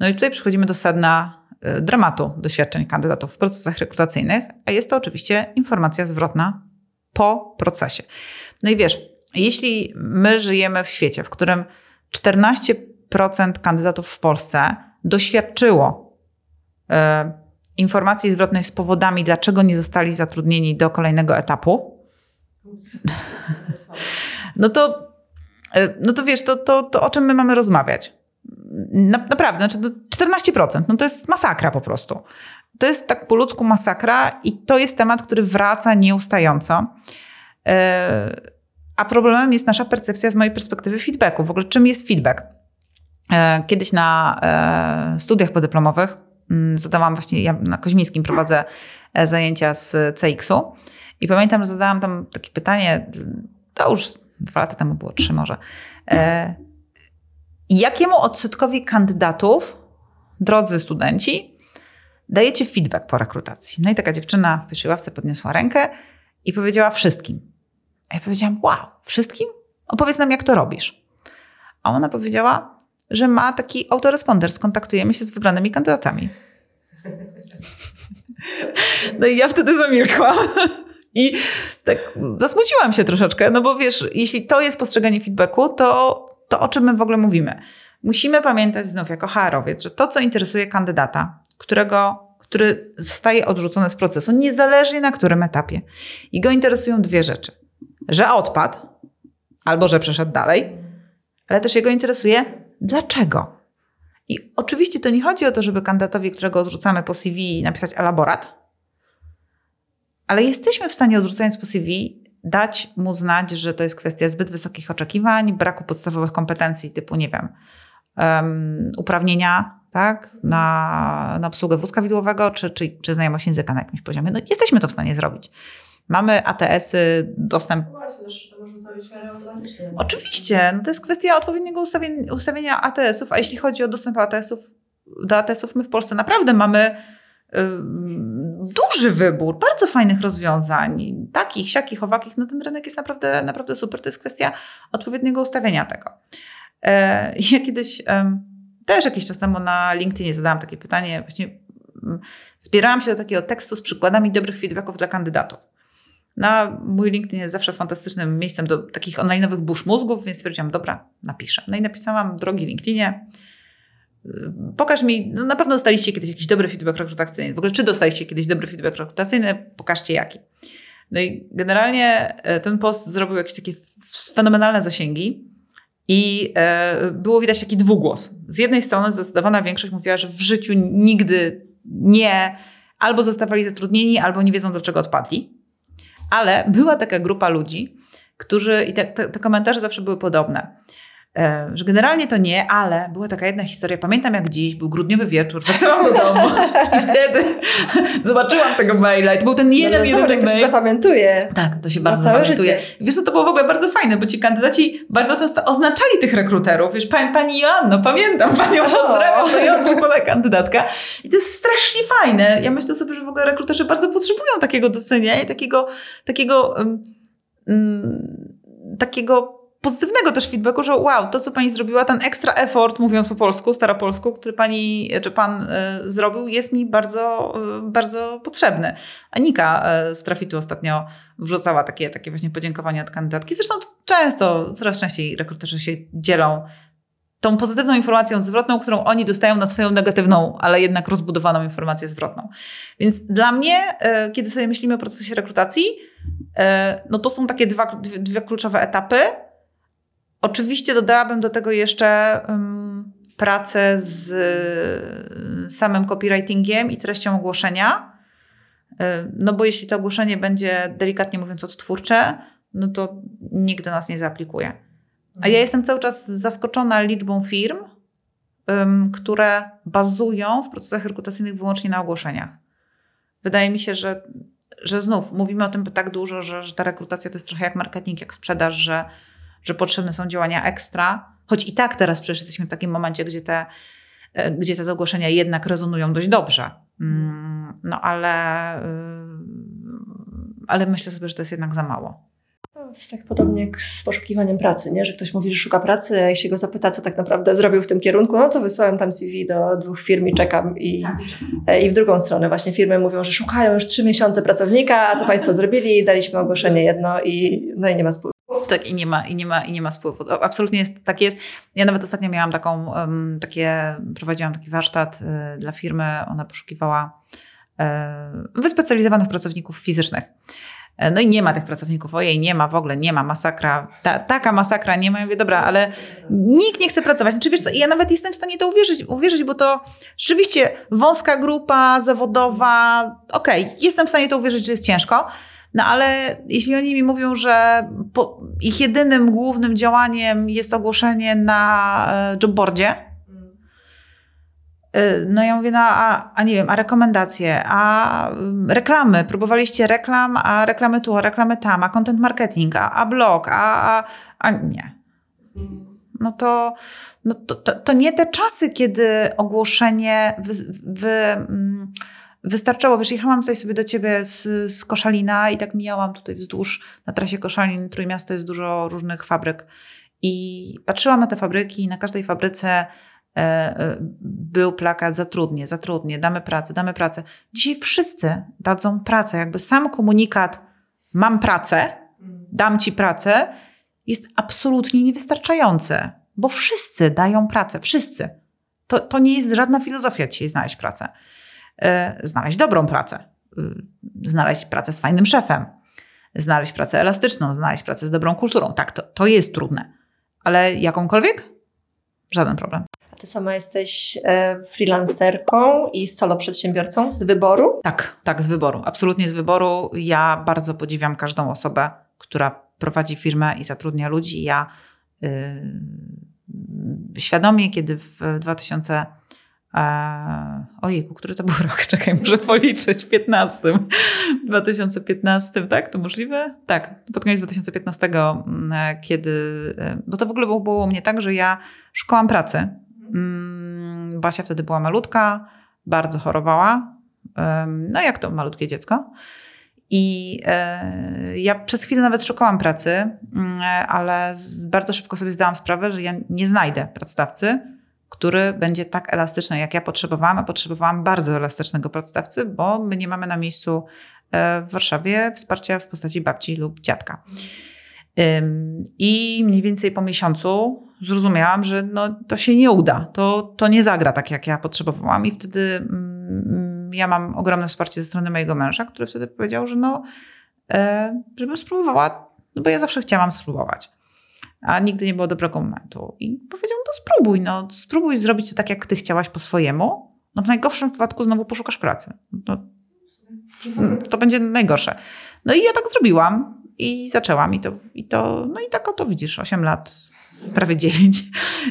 No i tutaj przechodzimy do sedna y, dramatu doświadczeń kandydatów w procesach rekrutacyjnych, a jest to oczywiście informacja zwrotna po procesie. No i wiesz, jeśli my żyjemy w świecie, w którym 14% kandydatów w Polsce doświadczyło y, informacji zwrotnej z powodami, dlaczego nie zostali zatrudnieni do kolejnego etapu, [laughs] no to, e, no to wiesz, to, to, to o czym my mamy rozmawiać? Na, naprawdę, znaczy 14%, no to jest masakra po prostu. To jest tak po ludzku masakra i to jest temat, który wraca nieustająco. E, a problemem jest nasza percepcja z mojej perspektywy feedbacku. W ogóle czym jest feedback? E, kiedyś na studiach podyplomowych mm, zadałam właśnie, ja na Koźmińskim prowadzę zajęcia z CX-u i pamiętam, że zadałam tam takie pytanie, to już dwa lata temu było, trzy może. E, jakiemu odsetkowi kandydatów, drodzy studenci, dajecie feedback po rekrutacji? No i taka dziewczyna w pierwszej ławce podniosła rękę i powiedziała wszystkim. A ja powiedziałam, wow, wszystkim? Opowiedz nam, jak to robisz. A ona powiedziała, że ma taki autoresponder, skontaktujemy się z wybranymi kandydatami. [laughs] No i ja wtedy zamilkłam. I tak zasmuciłam się troszeczkę, no bo wiesz, jeśli to jest postrzeganie feedbacku, to, to o czym my w ogóle mówimy? Musimy pamiętać znów jako HR-owiec, że to, co interesuje kandydata, którego, który zostaje odrzucony z procesu, niezależnie na którym etapie, i go interesują dwie rzeczy. Że odpadł, albo że przeszedł dalej, ale też jego interesuje dlaczego. I oczywiście to nie chodzi o to, żeby kandydatowi, którego odrzucamy po CV, napisać elaborat, ale jesteśmy w stanie, odrzucając po CV, dać mu znać, że to jest kwestia zbyt wysokich oczekiwań, braku podstawowych kompetencji typu, nie wiem, um, uprawnienia tak, na, na obsługę wózka widłowego, czy, czy, czy znajomość języka na jakimś poziomie. No, jesteśmy to w stanie zrobić. Mamy ATS-y, dostęp. No właśnie, to można zrobić automatycznie. Oczywiście, no to jest kwestia odpowiedniego ustawienia, ustawienia ATS-ów, a jeśli chodzi o dostęp ATS-ów, do ATS-ów, my w Polsce naprawdę mamy duży wybór bardzo fajnych rozwiązań, takich, siakich, owakich, no ten rynek jest naprawdę, naprawdę super. To jest kwestia odpowiedniego ustawienia tego. E, [laughs] ja kiedyś też jakiś czas temu na LinkedInie zadałam takie pytanie, właśnie zbierałam się do takiego tekstu z przykładami dobrych feedbacków dla kandydatów. Na mój LinkedIn jest zawsze fantastycznym miejscem do takich online'owych burz mózgów, więc stwierdziłam, dobra, napiszę. No i napisałam, drogi LinkedInie, Pokaż mi, no na pewno dostaliście kiedyś jakiś dobry feedback rekrutacyjny. W ogóle, czy dostaliście kiedyś dobry feedback rekrutacyjny? Pokażcie jaki. No i generalnie e, ten post zrobił jakieś takie fenomenalne zasięgi i e, było widać taki dwugłos. Z jednej strony zdecydowana większość mówiła, że w życiu nigdy nie, albo zostawali zatrudnieni, albo nie wiedzą, dlaczego odpadli. Ale była taka grupa ludzi, którzy, i te, te, te komentarze zawsze były podobne że generalnie to nie, ale była taka jedna historia, pamiętam jak dziś, był grudniowy wieczór, wracałam do domu [laughs] i wtedy zobaczyłam tego maila i to był ten jeden, no, jeden mail. to się zapamiętuje. Tak, to się bardzo zapamiętuje. Życie. Wiesz, to było w ogóle bardzo fajne, bo ci kandydaci bardzo często oznaczali tych rekruterów. Wiesz, pani, pani Joanno, pamiętam, panią pozdrawiam, to ja odrzucona kandydatka. I to jest strasznie fajne. Ja myślę sobie, że w ogóle rekruterzy bardzo potrzebują takiego doceniania i takiego, takiego, um, um, takiego pozytywnego też feedbacku, że wow, to co pani zrobiła, ten extra effort, mówiąc po polsku, staropolsku, który pani, czy pan y, zrobił, jest mi bardzo, y, bardzo potrzebny. Anika y, z Trafitu ostatnio wrzucała takie, takie właśnie podziękowania od kandydatki. Zresztą często, coraz częściej rekruterzy się dzielą tą pozytywną informacją zwrotną, którą oni dostają na swoją negatywną, ale jednak rozbudowaną informację zwrotną. Więc dla mnie, kiedy sobie myślimy o procesie rekrutacji, no to są takie dwa, dwie kluczowe etapy, Oczywiście dodałabym do tego jeszcze um, pracę z y, samym copywritingiem i treścią ogłoszenia. Y, no bo jeśli to ogłoszenie będzie delikatnie mówiąc odtwórcze, no to nikt do nas nie zaaplikuje. A ja jestem cały czas zaskoczona liczbą firm, um, które bazują w procesach rekrutacyjnych wyłącznie na ogłoszeniach. Wydaje mi się, że, że znów mówimy o tym tak dużo, że, że ta rekrutacja to jest trochę jak marketing, jak sprzedaż, że że potrzebne są działania ekstra, choć i tak teraz przecież jesteśmy w takim momencie, gdzie te, e, gdzie te ogłoszenia jednak rezonują dość dobrze. Mm, no ale, y, ale myślę sobie, że to jest jednak za mało. No, to jest tak podobnie jak z poszukiwaniem pracy, nie? że ktoś mówi, że szuka pracy, a się go zapyta, co tak naprawdę zrobił w tym kierunku, no to wysłałem tam CV do dwóch firm i czekam. I, e, i w drugą stronę właśnie firmy mówią, że szukają już trzy miesiące pracownika, a co Państwo zrobili? Daliśmy ogłoszenie jedno i, no i nie ma tak, i nie ma, i nie ma, i nie ma spływu. Absolutnie jest, tak jest. Ja nawet ostatnio miałam taką, um, takie, prowadziłam taki warsztat y, dla firmy, ona poszukiwała wyspecjalizowanych pracowników fizycznych. E, no i nie ma tych pracowników, ojej, nie ma w ogóle, nie ma, masakra, Ta, taka masakra, nie ma. Ja mówię, dobra, ale nikt nie chce pracować. Znaczy, wiesz co, ja nawet jestem w stanie to uwierzyć, uwierzyć bo to rzeczywiście wąska grupa zawodowa, okej, okay, jestem w stanie to uwierzyć, że jest ciężko, no ale jeśli oni mi mówią, że ich jedynym głównym działaniem jest ogłoszenie na e, jobboardzie, Y, no ja mówię, no a, a nie wiem, a rekomendacje, a mm, reklamy, próbowaliście reklam, a reklamy tu, a reklamy tam, a content marketing, a, a blog, a, a, a nie. No to, no to, to, to, nie te czasy, kiedy ogłoszenie wy, wy, mm, wystarczało. Wiesz, jechałam tutaj sobie do ciebie z, z Koszalina i tak mijałam tutaj wzdłuż na trasie Koszalin, Trójmiasto jest dużo różnych fabryk i patrzyłam na te fabryki i na każdej fabryce E, e, był plakat zatrudnie, zatrudnie, damy pracę, damy pracę. Dzisiaj wszyscy dadzą pracę. Jakby sam komunikat mam pracę, dam ci pracę, jest absolutnie niewystarczający, bo wszyscy dają pracę, wszyscy. To, to nie jest żadna filozofia dzisiaj znaleźć pracę. E, znaleźć dobrą pracę, znaleźć pracę z fajnym szefem, znaleźć pracę elastyczną, znaleźć pracę z dobrą kulturą. Tak, to, to jest trudne, ale jakąkolwiek? Żaden problem. Ty sama jesteś e, freelancerką i solo przedsiębiorcą z wyboru? Tak, tak, z wyboru. Absolutnie z wyboru. Ja bardzo podziwiam każdą osobę, która prowadzi firmę i zatrudnia ludzi. Ja yy, świadomie, kiedy w 2000 e, ojejku, który to był [laughs] rok? Czekaj, muszę policzyć. 15. 2015, tak? To możliwe? Tak, pod koniec 2015, mm, kiedy... Bo to w ogóle było u mnie tak, że ja szukałam pracy Mm, Basia wtedy była malutka, bardzo chorowała. No jak to malutkie dziecko. I e, ja przez chwilę nawet szukałam pracy, mm, ale bardzo szybko sobie zdałam sprawę, że ja nie znajdę pracodawcy, który będzie tak elastyczny, jak ja potrzebowałam, a potrzebowałam bardzo elastycznego pracodawcy, bo my nie mamy na miejscu e, w Warszawie wsparcia w postaci babci lub dziadka. I mniej więcej po miesiącu zrozumiałam, że no, to się nie uda, to, to nie zagra tak, jak ja potrzebowałam. I wtedy mm, ja mam ogromne wsparcie ze strony mojego męża, który wtedy powiedział, że no, e, żebym spróbowała, no bo ja zawsze chciałam spróbować. A nigdy nie było dobrego momentu. I powiedział, no spróbuj, no spróbuj zrobić to tak, jak ty chciałaś po swojemu. No w najgorszym wypadku znowu poszukasz pracy. No, to będzie najgorsze. No i ja tak zrobiłam i zaczęłam i to, i to no i tak oto widzisz, 8 lat prawie 9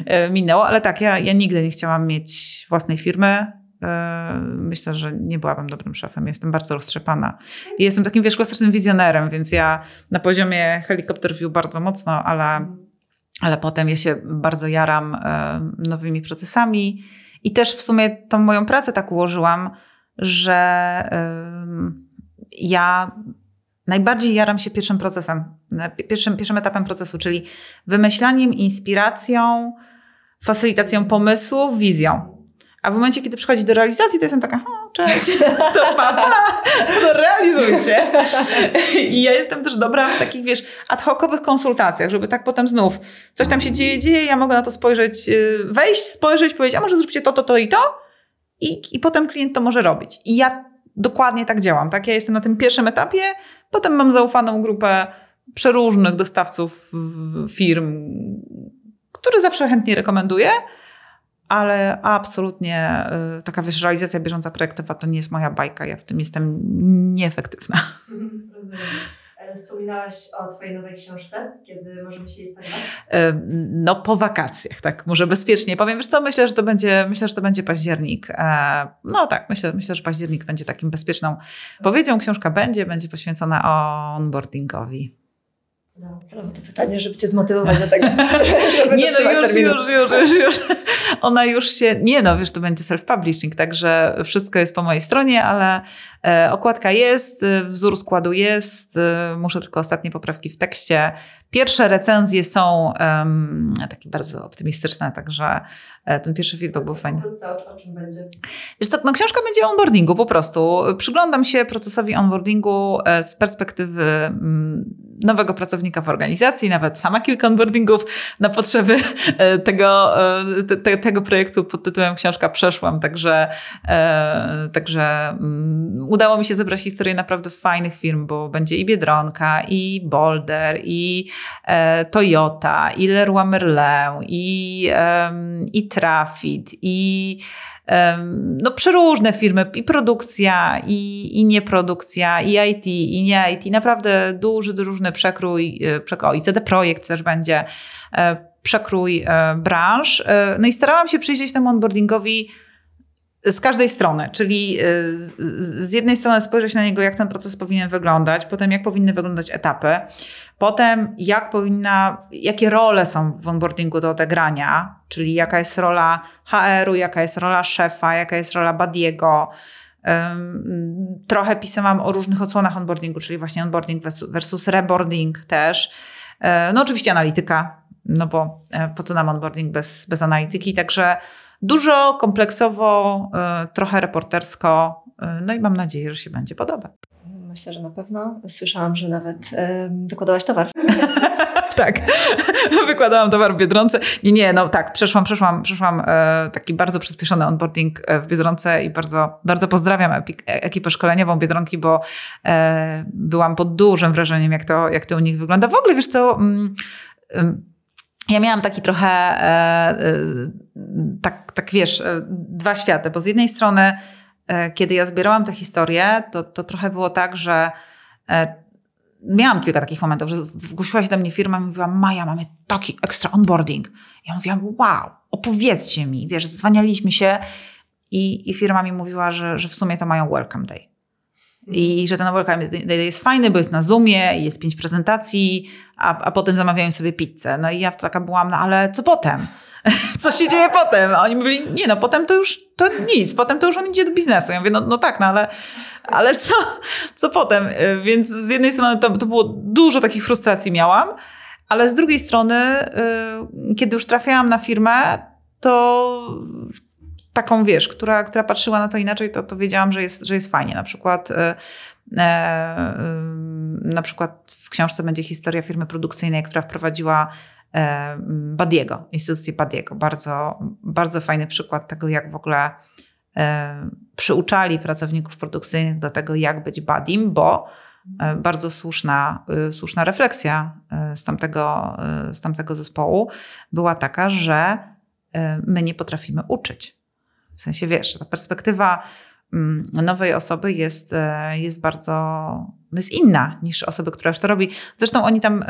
e, minęło, ale tak, ja, ja nigdy nie chciałam mieć własnej firmy. E, myślę, że nie byłabym dobrym szefem. Jestem bardzo roztrzepana. I jestem takim, wiesz, klasycznym wizjonerem, więc ja na poziomie helikopter view bardzo mocno, ale, ale potem ja się bardzo jaram e, nowymi procesami. I też w sumie tą moją pracę tak ułożyłam, że ja Najbardziej jaram się pierwszym procesem, pierwszym, pierwszym etapem procesu, czyli wymyślaniem, inspiracją, facylitacją pomysłu, wizją. A w momencie, kiedy przychodzi do realizacji, to jestem taka, cześć, [laughs] to papa, to realizujcie. [laughs] I ja jestem też dobra w takich, wiesz, ad hocowych konsultacjach, żeby tak potem znów coś tam się dzieje, dzieje, ja mogę na to spojrzeć, y, wejść, spojrzeć, powiedzieć, a może zróbcie to, to, to i to? I, I potem klient to może robić. I ja dokładnie tak działam, tak? Ja jestem na tym pierwszym etapie, Potem mam zaufaną grupę przeróżnych dostawców firm, które zawsze chętnie rekomenduję, ale absolutnie y, taka wiesz, realizacja bieżąca projektowa to nie jest moja bajka. Ja w tym jestem nieefektywna. [laughs] Rozumiem. Wspominałaś o Twojej nowej książce. Kiedy możemy się jej spodziewać? No po wakacjach, tak, może bezpiecznie powiem. Wiesz co, myślę, że to będzie, myślę, że to będzie październik. E, no tak, myślę, myślę, że październik będzie takim bezpieczną powiedzią. Książka będzie, będzie poświęcona onboardingowi. Celowo to pytanie, żeby cię zmotywować do tego, [laughs] żeby Nie no, już, już, już, już, już. Ona już się, nie no, wiesz, to będzie self-publishing, także wszystko jest po mojej stronie, ale e, okładka jest, wzór składu jest, e, muszę tylko ostatnie poprawki w tekście. Pierwsze recenzje są um, takie bardzo optymistyczne, także e, ten pierwszy feedback był fajny. O czym będzie? Wiesz co, no książka będzie o onboardingu po prostu. Przyglądam się procesowi onboardingu e, z perspektywy mm, nowego pracownika w organizacji, nawet sama kilka onboardingów na potrzeby e, tego, te, te, tego projektu pod tytułem Książka przeszłam, także, także um, udało mi się zebrać historię naprawdę fajnych firm, bo będzie i Biedronka, i Boulder, i e, Toyota, i Leroy Merlin, i, i Trafit, i no przeróżne firmy, i produkcja, i, i nieprodukcja, i IT, i nie IT. Naprawdę duży, różny przekrój, e, przekrój. CD Projekt też będzie e, przekrój e, branż. No i starałam się przyjrzeć temu onboardingowi z każdej strony, czyli z jednej strony spojrzeć na niego, jak ten proces powinien wyglądać, potem jak powinny wyglądać etapy, potem jak powinna, jakie role są w onboardingu do odegrania, czyli jaka jest rola HR-u, jaka jest rola szefa, jaka jest rola Badiego. Trochę pisałam o różnych odsłonach onboardingu, czyli właśnie onboarding versus reboarding też. E, no oczywiście analityka, no bo e, po co nam onboarding bez, bez analityki, także Dużo, kompleksowo, y, trochę reportersko, no i mam nadzieję, że się będzie podobać. Myślę, że na pewno. Słyszałam, że nawet wykładałaś towar. [laughs] tak, [laughs] wykładałam towar w Biedronce. Nie, nie, no tak, przeszłam, przeszłam, przeszłam e, taki bardzo przyspieszony onboarding e, w Biedronce i bardzo, bardzo pozdrawiam ekipę szkoleniową Biedronki, bo e, byłam pod dużym wrażeniem, jak to, jak to u nich wygląda. W ogóle, wiesz co... Mm, ja miałam taki trochę, e, e, tak, tak wiesz, e, dwa światy, bo z jednej strony, kiedy ja zbierałam tę historię, to, to trochę było tak, że miałam kilka takich momentów, że zgłosiła się do mnie firma i mówiła, Maja, mamy taki extra onboarding. Ja mówiłam, wow, opowiedzcie mi, wiesz, zwanialiśmy się i, i firma mi mówiła, że, że w sumie to mają welcome day. I że ten day jest fajny, bo jest na Zoomie, jest pięć prezentacji, a, a potem zamawiają sobie pizzę. No i ja taka byłam, no ale co potem? [laughs] co się dzieje potem? A oni mówili, nie no, potem to już to nic, potem to już on idzie do biznesu. Ja mówię, no, no tak, no ale, ale co, co potem? Y, więc z jednej strony to, to było dużo takich frustracji miałam, ale z drugiej strony, yy, kiedy już trafiałam na firmę, to taką, wiesz, która, która patrzyła na to inaczej, to, to wiedziałam, że jest, że jest fajnie. Na przykład, e, e, na przykład w książce będzie historia firmy produkcyjnej, która wprowadziła e, Badiego, instytucję Badiego. Bardzo, bardzo fajny przykład tego, jak w ogóle e, przyuczali pracowników produkcyjnych do tego, jak być badim, bo e, bardzo słuszna, e, słuszna refleksja z tamtego, z tamtego zespołu była taka, że my nie potrafimy uczyć. W sensie, wiesz, ta perspektywa mm, nowej osoby jest, e, jest bardzo, no jest inna niż osoby, która już to robi. Zresztą oni tam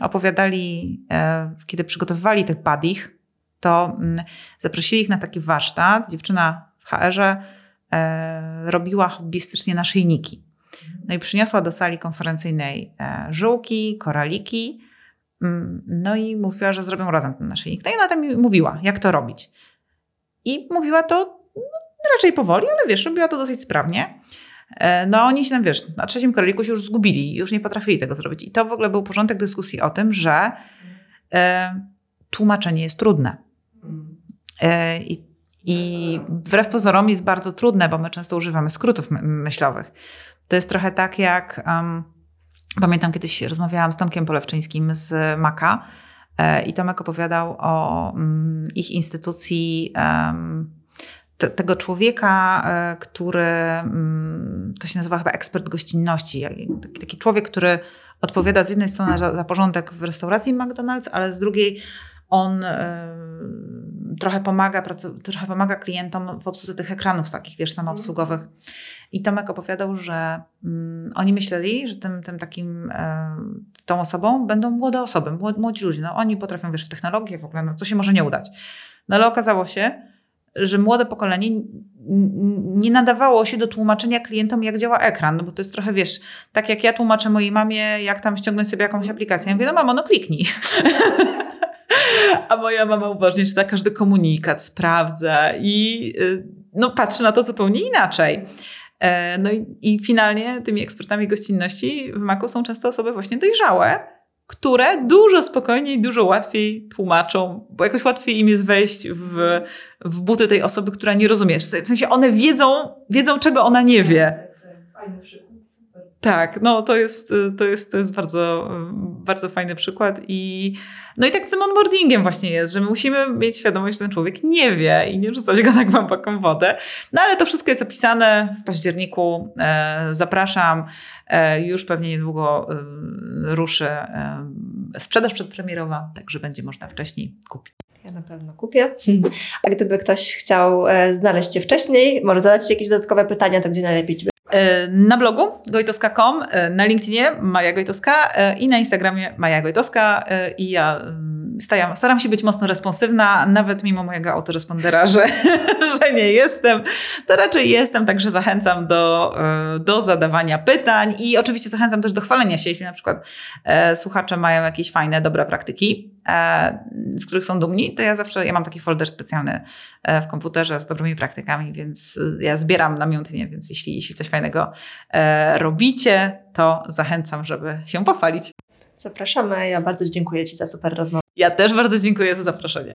opowiadali, e, kiedy przygotowywali tych badich, to um, zaprosili ich na taki warsztat. Dziewczyna w HR-ze e, robiła hobbystycznie naszyjniki. No i przyniosła do sali konferencyjnej żółki, koraliki, mm, no i mówiła, że zrobią razem ten naszyjnik. No i ona tam mówiła, jak to robić. I mówiła to no, raczej powoli, ale wiesz, robiła to dosyć sprawnie. E, no oni się tam, wiesz, na trzecim koraliku się już zgubili, już nie potrafili tego zrobić. I to w ogóle był porządek dyskusji o tym, że e, tłumaczenie jest trudne. E, i, I wbrew pozorom jest bardzo trudne, bo my często używamy skrótów my myślowych. To jest trochę tak jak, um, pamiętam kiedyś rozmawiałam z Tomkiem Polewczyńskim z Maka, I Tomek opowiadał o mm, ich instytucji te, tego człowieka, e, który mm, to się nazywa chyba ekspert gościnności. Taki, człowiek, który odpowiada z jednej strony za, porządek w restauracji McDonald's, ale z drugiej on trochę pomaga, trochę pomaga klientom w obsłudze tych ekranów takich, wiesz, samoobsługowych. I Tomek opowiadał, że mm, oni myśleli, że tym, tym takim, e, tą osobą będą młode osoby, młodzi, ludzie. No, oni potrafią, wiesz, w technologię w ogóle, no, co się może nie udać. No ale okazało się, że młode pokolenie nie nadawało się do tłumaczenia klientom, jak działa ekran, no bo to jest trochę, wiesz, tak jak ja tłumaczę mojej mamie, jak tam ściągnąć sobie jakąś aplikację. Ja mówię, no mamo, no kliknij. [laughs] A moja mama uważnie czyta każdy komunikat, sprawdza i y, no, patrzy na to zupełnie inaczej. E, no i, i finalnie tymi ekspertami gościnności w Maku są często osoby właśnie dojrzałe, które dużo spokojniej, dużo łatwiej tłumaczą, bo jakoś łatwiej im jest wejść w, w buty tej osoby, która nie rozumie. W sensie one wiedzą, wiedzą czego ona nie wie. Fajny przykład. Tak, no to jest, to jest, to jest bardzo, bardzo fajny przykład i no i tak z tym onboardingiem właśnie jest, że my musimy mieć świadomość, że ten człowiek nie wie i nie rzucać go tak głęboką wodę. No ale to wszystko jest opisane w październiku. E, zapraszam. E, już pewnie niedługo e, ruszy e, sprzedaż przedpremierowa, także będzie można wcześniej kupić. Ja na pewno kupię. [laughs] A gdyby ktoś chciał e, znaleźć Cię wcześniej, może zadać Ci jakieś dodatkowe pytania, to gdzie najlepiej Cię na blogu gojtoska.com, e, na LinkedInie Maja Gojtoska e, i na Instagramie Maja Gojtoska i ja staram, staram się być mocno responsywna, nawet mimo mojego autorespondera, że, [laughs] że nie jestem, to raczej jestem, także zachęcam do, do zadawania pytań i oczywiście zachęcam też do chwalenia się, jeśli na przykład słuchacze mają jakieś fajne, dobre praktyki, z których są dumni, to ja zawsze, ja mam taki folder specjalny w komputerze z dobrymi praktykami, więc ja zbieram namiętnie, więc jeśli, jeśli coś fajnego fajnego e, robicie, to zachęcam, żeby się pochwalić. Zapraszamy. Ja bardzo dziękuję Ci za super rozmowę. Ja też bardzo dziękuję za zaproszenie.